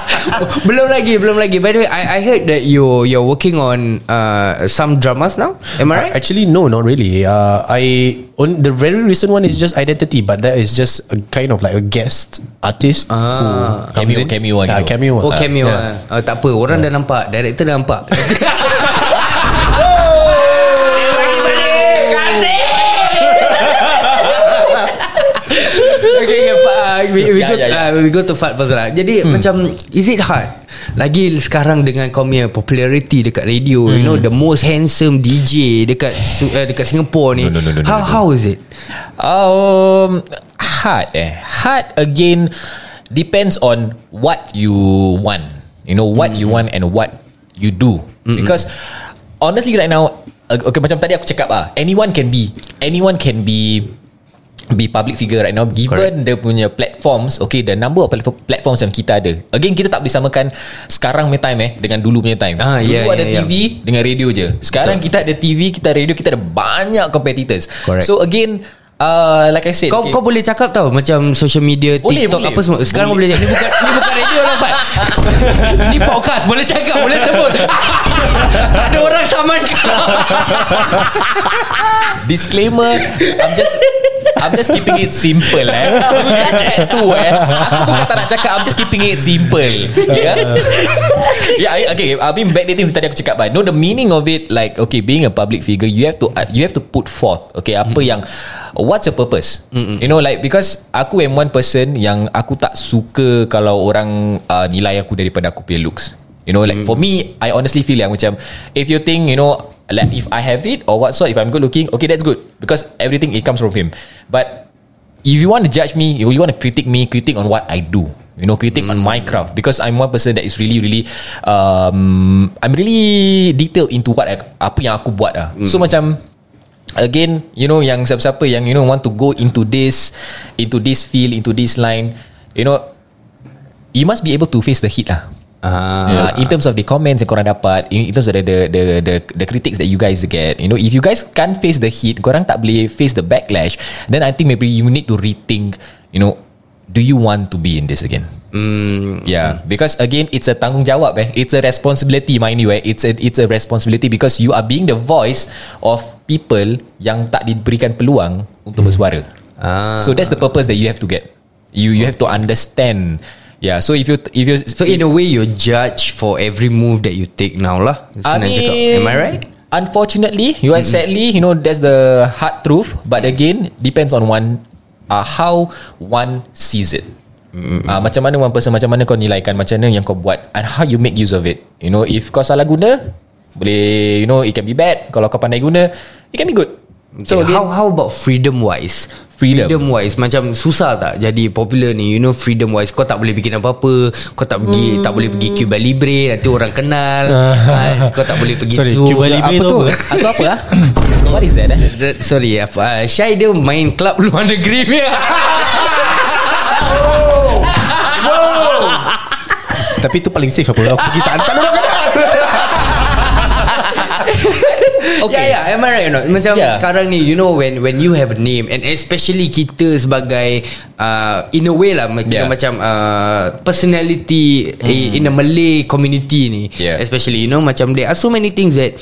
Speaker 2: belum lagi, belum lagi. By the way, I I heard that you you're working on uh, some dramas now. Am I right?
Speaker 5: Uh, Actually, no, not really. Uh, I on the very recent one is just identity, but that is just a kind of like a guest artist
Speaker 2: Ah.
Speaker 5: who comes
Speaker 4: Cameo-
Speaker 5: in.
Speaker 4: cameo lah
Speaker 5: Ah, cameo.
Speaker 2: Oh cameo
Speaker 5: yeah.
Speaker 2: yeah. uh, Tak apa Orang dah nampak Director dah nampak uh, we, we,
Speaker 4: Ya,
Speaker 2: go,
Speaker 4: ya, ya.
Speaker 2: Uh, we go to Fat first lah Jadi hmm. macam Is it hard Lagi sekarang dengan kau punya popularity Dekat radio hmm. You know The most handsome DJ Dekat uh, dekat Singapore ni
Speaker 4: No, no, no, no, no,
Speaker 2: How
Speaker 4: no.
Speaker 2: how is it
Speaker 4: Um, hard eh. Hard again depends on what you want. You know what you want and what you do. Because honestly, right now, uh, okay, macam tadi aku cakap ah, anyone can be, anyone can be be public figure right now given dia punya platforms okay the number of platform, platforms yang kita ada. Again kita tak boleh samakan sekarang punya time eh dengan dulu punya time.
Speaker 2: Ah,
Speaker 4: dulu
Speaker 2: yeah,
Speaker 4: ada
Speaker 2: yeah, yeah.
Speaker 4: TV dengan radio je. Sekarang kita ada TV kita radio kita ada banyak competitors.
Speaker 2: Correct.
Speaker 4: so again uh, like I said
Speaker 2: Kau
Speaker 4: okay,
Speaker 2: kau boleh cakap tau Macam social media
Speaker 4: Boleh,
Speaker 2: TikTok
Speaker 4: boleh.
Speaker 2: apa semua. Sekarang boleh, boleh Ni bukan Ni bukan radio lah Fat Ni podcast Boleh cakap Boleh sebut. Ada orang saman kau.
Speaker 4: Disclaimer I'm just I'm just keeping it simple eh. Just tu eh. Aku bukan tak nak cakap I'm just keeping it simple. Yeah Yeah I, okay I mean back then Tadi aku cakap kan No the meaning of it Like okay Being a public figure You have to uh, You have to put forth Okay apa yang What's the purpose? You know like Because Aku am one person Yang aku tak suka Kalau orang uh, Nilai aku daripada aku punya looks. You know like for me I honestly feel yang macam If you think you know Like if I have it Or what sort If I'm good looking Okay that's good. Because everything It comes from him. But If you want to judge me You, you want to critique me Critique on what I do. You know critique on my craft. Because I'm one person That is really really um, I'm really Detailed into what I, Apa yang aku buat lah. So macam Again You know yang siapa-siapa Yang you know want to go into this Into this field Into this line You know you must be able to face the heat lah.
Speaker 2: Ah.
Speaker 4: Uh, in terms of the comments yang korang dapat in, terms of the, the the the the critics that you guys get you know if you guys can't face the heat korang tak boleh face the backlash then I think maybe you need to rethink you know do you want to be in this again
Speaker 2: Mm,
Speaker 4: Yeah, because again, it's a tanggungjawab. Eh, it's a responsibility, mind you. Eh, it's a it's a responsibility because you are being the voice of people yang tak diberikan peluang untuk bersuara.
Speaker 2: Ah.
Speaker 4: So that's the purpose that you have to get. You you have to understand. Yeah. So if you if you
Speaker 2: So in a way you're judged for every move that you take now lah
Speaker 4: I mean,
Speaker 2: cakap. Am I right?
Speaker 4: Unfortunately, you are sadly, you know, that's the hard truth. But again, depends on one, uh, how one sees it. Uh, macam mana one person, macam mana kau nilaikan, macam mana yang kau buat, and how you make use of it. You know, if kau salah guna, boleh, you know, it can be bad. Kalau kau pandai guna, it can be good.
Speaker 2: So
Speaker 4: So
Speaker 2: okay,
Speaker 4: again,
Speaker 2: how how about freedom wise?
Speaker 4: Freedom.
Speaker 2: freedom wise macam susah tak jadi popular ni? You know freedom wise kau tak boleh bikin apa-apa kau tak pergi tak boleh pergi Cuba Libre nanti orang kenal Ah, kau tak boleh pergi
Speaker 5: Sorry,
Speaker 2: zoo
Speaker 5: Cuba Libre
Speaker 2: apa
Speaker 5: tu
Speaker 4: atau apa lah? What is that? Eh?
Speaker 2: Z- sorry apa uh, Syai dia main club luar negeri
Speaker 5: Tapi tu paling safe apa? Aku pergi tak hantar orang kenal
Speaker 2: Okay. Yeah, yeah, am I right or not? Macam
Speaker 4: Yeah.
Speaker 2: sekarang ni, you know when when you have a name and especially kita sebagai uh, in a way lah, yeah. Macam uh, personality mm. in a Malay community ni,
Speaker 4: Yeah.
Speaker 2: especially you know macam there are so many things that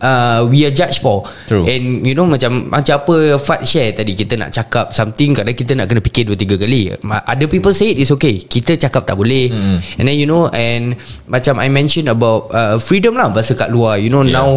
Speaker 2: uh, we are judged for.
Speaker 4: True.
Speaker 2: And you know macam macam apa Fat share tadi kita nak cakap something kadang kita nak kena fikir dua tiga kali. Other people say it is okay. Kita cakap tak boleh. Mm. And then you know and macam I mentioned about uh, freedom lah bahasa kat luar. You know yeah. now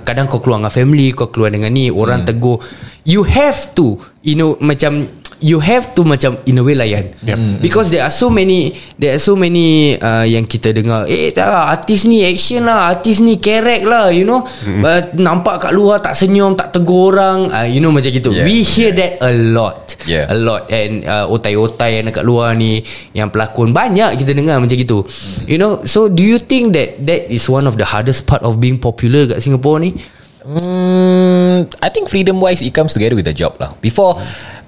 Speaker 2: kadang kau keluar dengan family kau keluar dengan ni orang hmm. tegur you have to you know macam you have to macam in a way layan
Speaker 5: Yep.
Speaker 2: Hmm. because there are so many there are so many uh, yang kita dengar eh dah artis ni action lah artis ni kerek lah you know hmm. uh, nampak kat luar tak senyum tak tegur orang uh, you know macam gitu
Speaker 4: Yeah,
Speaker 2: we hear that a lot
Speaker 4: Yeah.
Speaker 2: a lot and uh, otai-otai yang dekat luar ni yang pelakon banyak kita dengar macam gitu
Speaker 4: Hmm.
Speaker 2: you know so do you think that that is one of the hardest part of being popular kat Singapore ni
Speaker 4: Hmm, I think freedom wise it comes together with the job lah. Before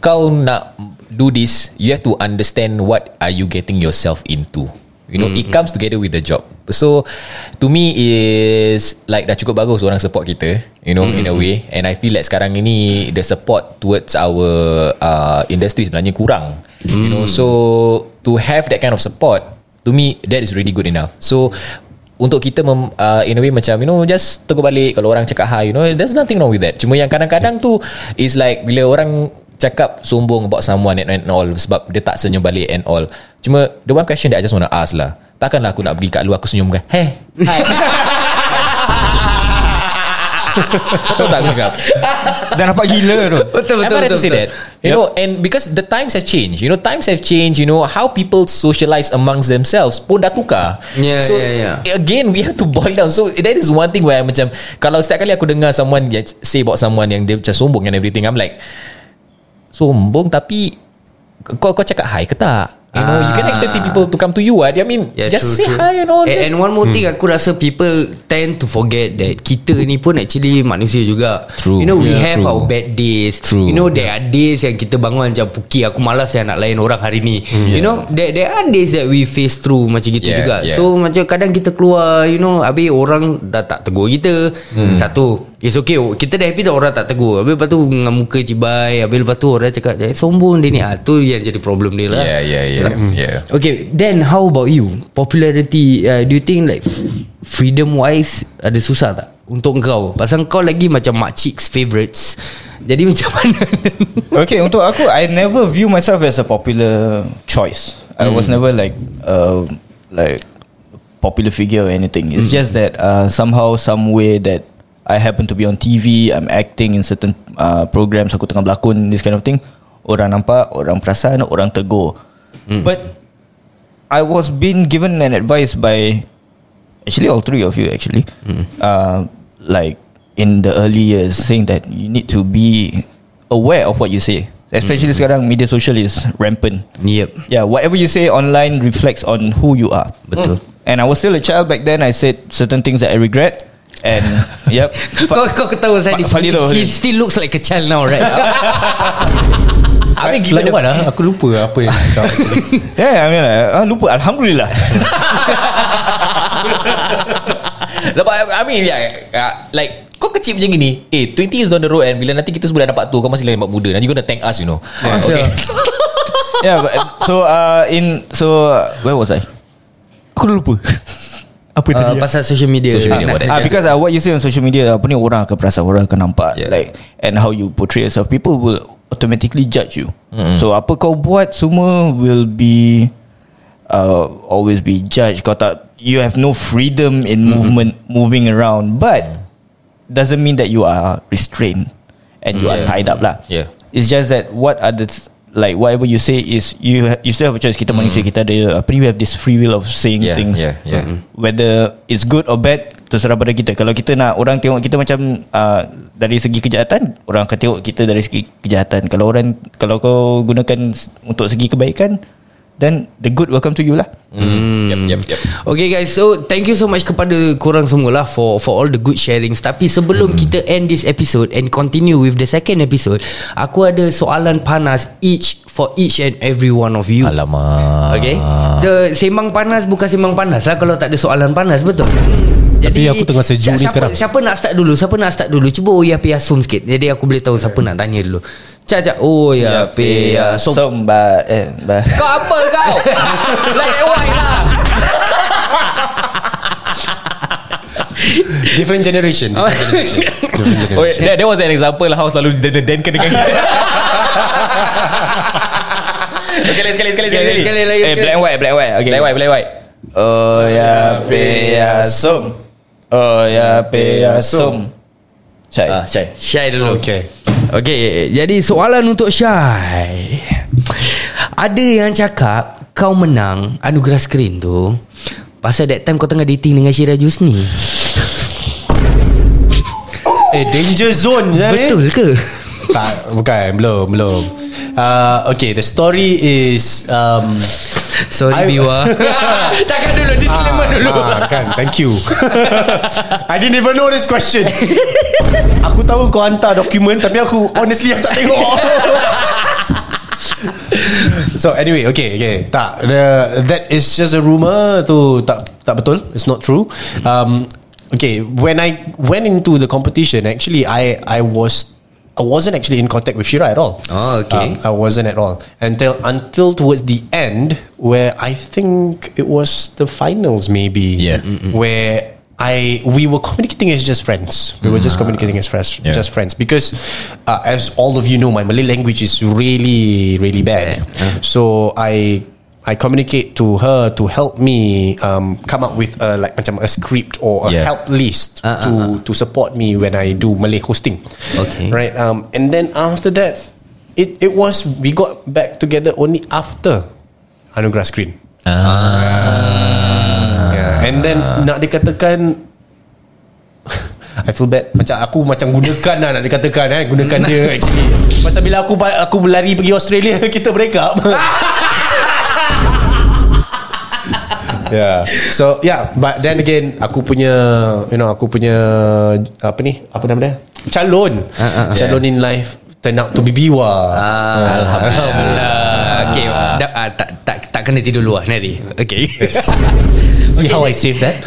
Speaker 4: kau nak do this, you have to understand what are you getting yourself into. You know, it comes together with the job. So, to me is like dah cukup bagus orang support kita, you know, in a way. And I feel like sekarang ini the support towards our uh, industry sebenarnya kurang. You know, so to have that kind of support, to me that is really good enough. So untuk kita mem, uh, in a way macam you know just tegur balik kalau orang cakap hi you know there's nothing wrong with that cuma yang kadang-kadang tu is like bila orang cakap sombong about someone and, and all sebab dia tak senyum balik and all cuma the one question that I just want to ask lah takkanlah aku nak pergi kat luar aku senyum kan hey hi Tahu tak aku cakap
Speaker 3: Dah nampak gila tu
Speaker 2: betul
Speaker 4: Am I right to say that? You know, and because the times have changed, you know, times have changed. You know how people socialize amongst themselves pun dah tukar.
Speaker 2: Yeah,
Speaker 4: so
Speaker 2: yeah, yeah.
Speaker 4: again, we have to boil down. So that is one thing where macam kalau setiap kali aku dengar someone say about someone yang dia macam sombong and everything, I'm like sombong tapi kau kau cakap hi ke tak? You know, you can expect people to come to you. What I mean,
Speaker 2: Yeah,
Speaker 4: just
Speaker 2: true,
Speaker 4: say
Speaker 2: true.
Speaker 4: hi and all.
Speaker 2: And,
Speaker 4: just-
Speaker 2: and one more thing aku rasa people tend to forget that kita ni pun actually manusia juga.
Speaker 4: True.
Speaker 2: You know we
Speaker 4: Yeah,
Speaker 2: have
Speaker 4: true.
Speaker 2: our bad days.
Speaker 4: True.
Speaker 2: You know there are days yang kita bangun macam puki aku malas yang nak layan orang hari ni. You know there there are days that we face through macam gitu
Speaker 4: Yeah,
Speaker 2: juga.
Speaker 4: yeah.
Speaker 2: So macam kadang kita keluar you know habis orang dah tak tegur kita. Satu It's okay Kita dah happy tak orang tak tegur Habis lepas tu dengan muka cibai Habis lepas tu orang cakap "Eh, Sombong dia ni ah, Tu yang jadi problem dia lah
Speaker 4: yeah, yeah, yeah, yeah.
Speaker 2: Okay, then how about you? Popularity, uh, do you think like freedom wise ada susah tak untuk kau? Pasal kau lagi macam makcik's favourites. Jadi macam mana?
Speaker 3: Okay untuk aku I never view myself as a popular choice I was never like uh, Like Popular figure or anything It's just that uh, Somehow Some way that I happen to be on TV I'm acting in certain uh, Programs Aku tengah berlakon This kind of thing. Orang nampak Orang perasan Orang tegur. But I was being given an advice by Actually all three of you actually. Uh, Like In the early years Saying that You need to be Aware of what you say. Especially sekarang Media social is rampant.
Speaker 2: Yep.
Speaker 3: Yeah whatever you say online Reflects on who you are.
Speaker 2: Betul.
Speaker 3: And I was still a child back then. I said Certain things that I regret And Yep
Speaker 2: kau kau ketawa saya
Speaker 3: Fa- tu.
Speaker 2: He still looks like a child now right
Speaker 4: I mean
Speaker 5: Like
Speaker 4: given the,
Speaker 5: what lah Aku lupa apa yang kau actually.
Speaker 3: Yeah, I mean like, ah, lupa Alhamdulillah.
Speaker 4: Lepas I mean yeah, uh, Like Kau kecil macam gini Eh 20 years down the road And bila nanti kita semua dah dapat tu Kau masih lagi nampak muda And you gonna thank us you know Okay
Speaker 3: yeah, but, so uh, in so uh, where was I? Aku dah lupa. Apa
Speaker 2: Uh, pasal social media
Speaker 4: Social media,
Speaker 2: kena-
Speaker 3: Ah, because uh, what you say on social media apa ni orang akan perasan orang akan nampak
Speaker 4: Yeah.
Speaker 3: like and how you portray yourself people will automatically judge you. Mm-hmm. So apa kau buat semua will be uh, always be judged. Kau tak you have no freedom in mm-hmm. movement moving around but doesn't mean that you are restrained and you are
Speaker 4: Yeah.
Speaker 3: tied up lah.
Speaker 4: Yeah.
Speaker 3: It's just that what are the th- like whatever you say is you ha- you still have a choice. Kita manusia kita ada apa ni we have this free will of saying
Speaker 4: Yeah,
Speaker 3: things.
Speaker 4: yeah, yeah.
Speaker 3: whether it's good or bad terserah pada kita. Kalau kita nak orang tengok kita macam uh, dari segi kejahatan orang akan tengok kita dari segi kejahatan. Kalau orang kalau kau gunakan untuk segi kebaikan then the good will come to you lah.
Speaker 4: Mm. Yep yep yep.
Speaker 2: Okay guys So thank you so much Kepada korang semua lah For for all the good sharings. Tapi sebelum hmm. kita end this episode And continue with the second episode Aku ada soalan panas Each For each and every one of you.
Speaker 4: Alamak.
Speaker 2: Okay? So sembang panas Bukan sembang panas lah Kalau tak ada soalan panas Betul?
Speaker 5: Tapi aku tengah sejuk
Speaker 2: siapa,
Speaker 5: ni sekarang.
Speaker 2: Siapa nak start dulu? Siapa nak start dulu? Cuba Oya Pia Sum sikit. Jadi aku boleh tahu Siapa nak tanya dulu Cak cak Oya Pia Sum
Speaker 3: Somba eh bah.
Speaker 4: Kau apa kau? Black and white lah.
Speaker 5: Different generation Different generation. Different generation.
Speaker 4: Oh, that, that was an example lah How selalu den-denkan dengan Okay lagi sekali Sekali sekali,
Speaker 2: Sekali lagi
Speaker 3: eh black and white black and white. Okay.
Speaker 4: Black white Black white.
Speaker 3: Oh ya pe ya som. Oh ya pe ya som. Syai
Speaker 4: Ah, Syai
Speaker 2: Syai dulu
Speaker 5: Okay
Speaker 2: Okay Jadi soalan untuk Syai. Ada yang cakap Kau menang Anugerah skrin tu Pasal that time kau tengah dating dengan Syira Jusni.
Speaker 5: Eh danger zone ni.
Speaker 2: Betul ke?
Speaker 5: Tak Bukan Belum Belum. Uh, Okay the story is um,
Speaker 2: Sorry
Speaker 5: I-
Speaker 2: Biwa Cakap dulu Disclaimer dulu.
Speaker 5: ah, Kan Thank you. I didn't even know this question. Aku tahu kau hantar dokumen Tapi aku Honestly aku tak tengok. So anyway Okay okay. Tak the, That is just a rumor Tu. Tak tak betul. It's not true. Um, Okay When I Went into the competition Actually I I was I wasn't actually in contact with Shira at all.
Speaker 2: Oh, okay.
Speaker 5: Um, I wasn't at all until until towards the end, where I think it was the finals, maybe.
Speaker 4: Yeah.
Speaker 5: Where I we were communicating as just friends. We were just communicating as friends,
Speaker 4: Yeah.
Speaker 5: just friends. Because, uh, as all of you know, my Malay language is really, really bad. So I. I communicate to her to help me um, come up with a like macam a script or a
Speaker 4: Yeah.
Speaker 5: help list
Speaker 2: ah,
Speaker 5: to to support me when I do Malay hosting.
Speaker 2: Okay.
Speaker 5: Right. Um, and then after that, it it was we got back together only after Anugerah Screen. Ah. Yeah. And then nak dikatakan I feel bad Macam aku macam gunakan lah Nak dikatakan eh Gunakan dia actually Pasal bila aku Aku berlari pergi Australia Kita break up Yeah. So yeah, but then again aku punya you know aku punya apa ni? Apa nama dia? Calon. Calon in life turn out to be Biwa.
Speaker 2: Alhamdulillah Okay da, ah, tak, tak, tak kena tidur luar Nari Okay
Speaker 5: See how I save that?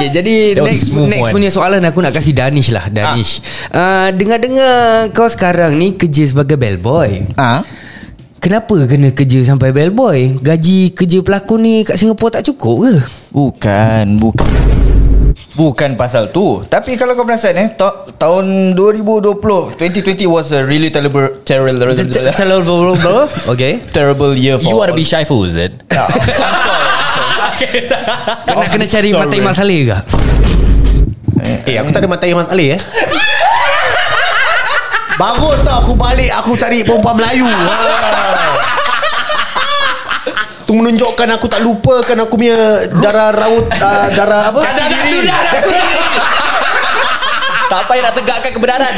Speaker 2: Okay jadi
Speaker 4: That
Speaker 2: next, next
Speaker 4: one.
Speaker 2: punya soalan Aku nak kasih Danish lah Danish ah. uh, Dengar-dengar Kau sekarang ni Kerja sebagai bellboy
Speaker 3: ah
Speaker 2: Kenapa kena kerja sampai bellboy? Gaji kerja pelakon ni Kat Singapura tak cukup ke?
Speaker 3: Bukan Bukan. Bukan pasal tu. Tapi kalau kau perasan eh ta- Tahun 2020 2020 was a really terrible Terrible
Speaker 2: Terrible Okay.
Speaker 3: Terrible year for
Speaker 4: You want to be shy fool is it?
Speaker 2: Kena kena cari. Mata Imam Saleh ke?
Speaker 5: Eh aku tak ada mata Mas Ali eh. Bagus tau aku balik aku cari perempuan Melayu. Tu menunjukkan aku tak lupakan aku punya darah raut uh, darah apa?
Speaker 2: Dah, dah, dah, sudah, dah,
Speaker 4: tak payah nak tegakkan kebenaran.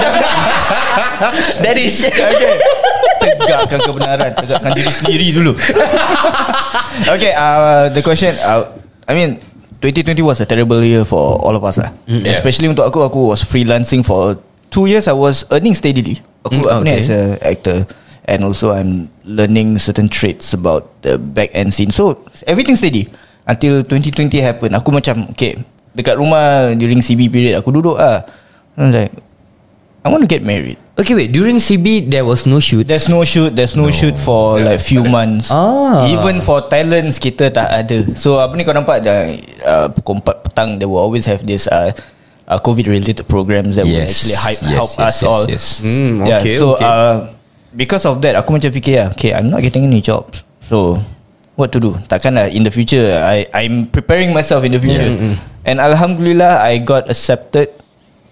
Speaker 2: That is
Speaker 3: Okay Tegakkan kebenaran Tegakkan diri sendiri dulu Okay uh, The question uh, I mean 2020 was a terrible year for all of us lah.
Speaker 4: Yeah.
Speaker 3: Especially untuk aku Aku was freelancing for two years I was earning steadily. Aku
Speaker 2: Mm, okay.
Speaker 3: as a actor and also I'm learning certain traits about the back end scene. So everything steady until 2020 happen. Aku macam okay dekat rumah during CB period aku duduk ah. I was like I want to get married.
Speaker 2: Okay wait During CB There was no shoot
Speaker 3: There's no shoot There's no, shoot for like few months
Speaker 2: Ah.
Speaker 3: Even for talents Kita tak ada So apa ni kau nampak dah, uh, Pukul 4 petang They will always have this uh, uh, COVID related programs That will
Speaker 4: Yes,
Speaker 3: actually hype,
Speaker 4: yes,
Speaker 3: help
Speaker 4: yes,
Speaker 3: us
Speaker 4: yes,
Speaker 3: all
Speaker 4: yes.
Speaker 3: Yeah,
Speaker 2: okay,
Speaker 3: So
Speaker 2: okay.
Speaker 3: Uh, Because of that Aku macam fikir lah Okay I'm not getting any jobs So What to do Takkan lah In the future I, I'm preparing myself In the future And Alhamdulillah I got accepted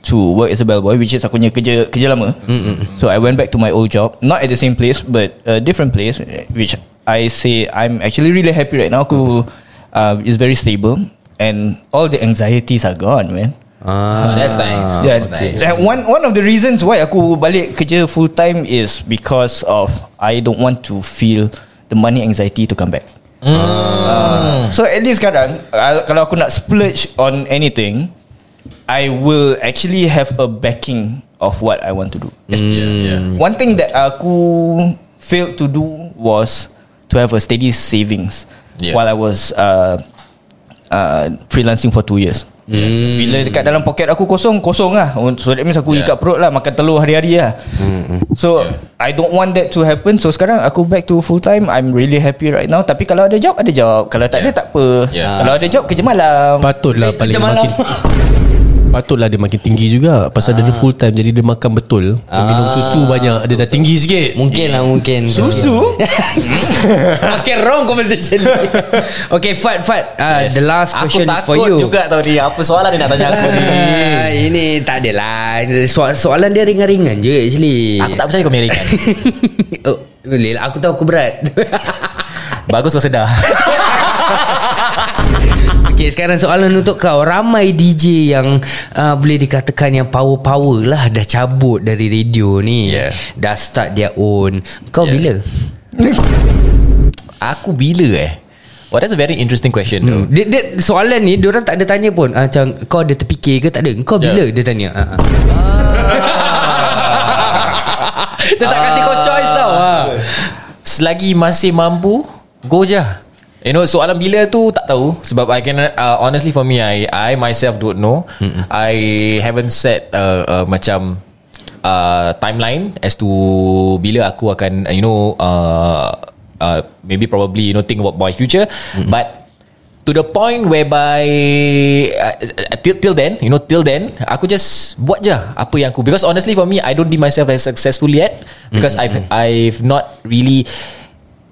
Speaker 3: to work as a bellboy which is aku punya kerja kerja lama. Mm-mm. So I went back to my old job, not at the same place but a different place which I say I'm actually really happy right now. Aku uh, is very stable and all the anxieties are gone, man.
Speaker 4: Oh, that's nice.
Speaker 3: Yes.
Speaker 4: That's nice.
Speaker 3: And one one of the reasons why aku balik kerja full time is because of I don't want to feel the money anxiety to come back. Uh, so at least sekarang uh, kalau aku nak splurge on anything, I will actually have a backing of what I want to do.
Speaker 4: Yeah, yeah.
Speaker 3: One thing that aku failed to do was to have a steady savings
Speaker 4: Yeah.
Speaker 3: while I was uh, uh, freelancing for two years.
Speaker 2: Hmm.
Speaker 3: Bila dekat dalam poket aku kosong Kosong lah So that means aku
Speaker 4: Yeah.
Speaker 3: ikat perut lah Makan telur hari-hari lah So
Speaker 4: Yeah.
Speaker 3: I don't want that to happen So sekarang aku back to full time I'm really happy right now Tapi kalau ada job Ada job Kalau tak
Speaker 4: Yeah.
Speaker 3: ada tak apa
Speaker 4: Yeah.
Speaker 3: Kalau ada job Kerja malam
Speaker 5: Patutlah
Speaker 2: Eh,
Speaker 5: paling
Speaker 2: kerja malam.
Speaker 5: makin Patutlah dia makin tinggi juga. Pasal dia ada full time Jadi dia makan betul. Dia minum susu banyak Dia dah tinggi sikit.
Speaker 2: Mungkin lah mungkin.
Speaker 3: Susu?
Speaker 2: Okay wrong conversation. Okay Fat Fat uh,
Speaker 4: Yes.
Speaker 2: The last
Speaker 4: Aku
Speaker 2: question is for
Speaker 4: takut
Speaker 2: you.
Speaker 4: juga tau ni Apa soalan dia nak tanya aku ni
Speaker 2: Ah, Ini tak adalah. So- Soalan dia ringan-ringan je actually.
Speaker 4: Aku tak percaya kau menyaringkan
Speaker 2: oh, Boleh lah. Aku tahu aku berat.
Speaker 4: Bagus kau sedar
Speaker 2: Okay sekarang soalan untuk kau Ramai DJ yang uh, Boleh dikatakan yang power-power lah Dah cabut dari radio ni
Speaker 4: Yeah.
Speaker 2: Dah start their own Kau
Speaker 4: Yeah.
Speaker 2: bila?
Speaker 4: Aku bila eh Well that's a very interesting question
Speaker 2: Hmm. Dia, dia, soalan ni Diorang tak ada tanya pun uh, Macam kau ada terfikir ke tak ada Kau bila
Speaker 4: Yeah.
Speaker 2: dia tanya uh, uh. Dia tak kasih kau choice tau uh.
Speaker 4: Selagi masih mampu Go je You know soalan bila tu tak tahu sebab I can uh, honestly for me I I myself don't know. Mm-hmm. I haven't set uh, uh, macam uh, timeline as to bila aku akan uh, you know uh, uh, maybe probably you know think about my future mm-hmm. but to the point whereby uh, till, till then you know till then aku just buat je apa yang aku because honestly for me I don't deem myself as successful yet because mm-hmm. I've I've not really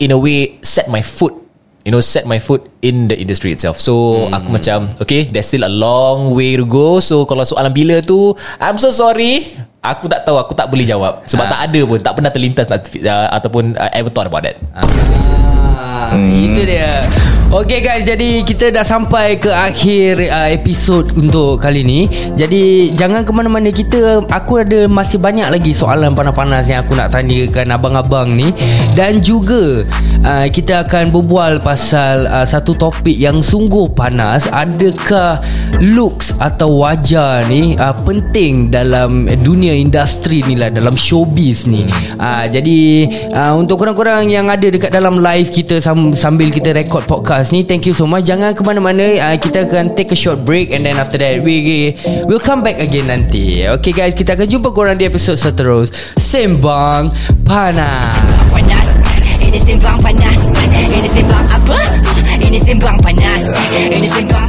Speaker 4: in a way set my foot you know set my foot in the industry itself. So mm. aku macam okay there's still a long way to go. So kalau soalan bila tu I'm so sorry. Aku tak tahu aku tak boleh jawab. Sebab
Speaker 2: Ah.
Speaker 4: tak ada pun tak pernah terlintas uh, ataupun uh, ever thought about that.
Speaker 2: Ah, Itu dia Okay guys. Jadi kita dah sampai ke akhir uh, episod untuk kali ni. Jadi jangan ke mana-mana. Kita Aku ada masih banyak lagi soalan panas-panas Yang aku nak tanyakan abang-abang ni. Dan juga uh, Kita akan berbual pasal uh, Satu topik yang sungguh panas. Adakah looks atau wajah ni uh, Penting dalam dunia industri ni lah Dalam showbiz ni? Uh, Jadi uh, Untuk korang-korang yang ada dekat dalam live kita sam- Sambil kita record podcast ni. Thank you so much. Jangan ke mana-mana. Uh, Kita akan take a short break And then after that We will come back again nanti. Okay guys. Kita akan jumpa korang di episod seterus. Sembang Panas.
Speaker 1: Panas. Ini sembang panas. Ini sembang apa? Ini sembang panas. Ini sembang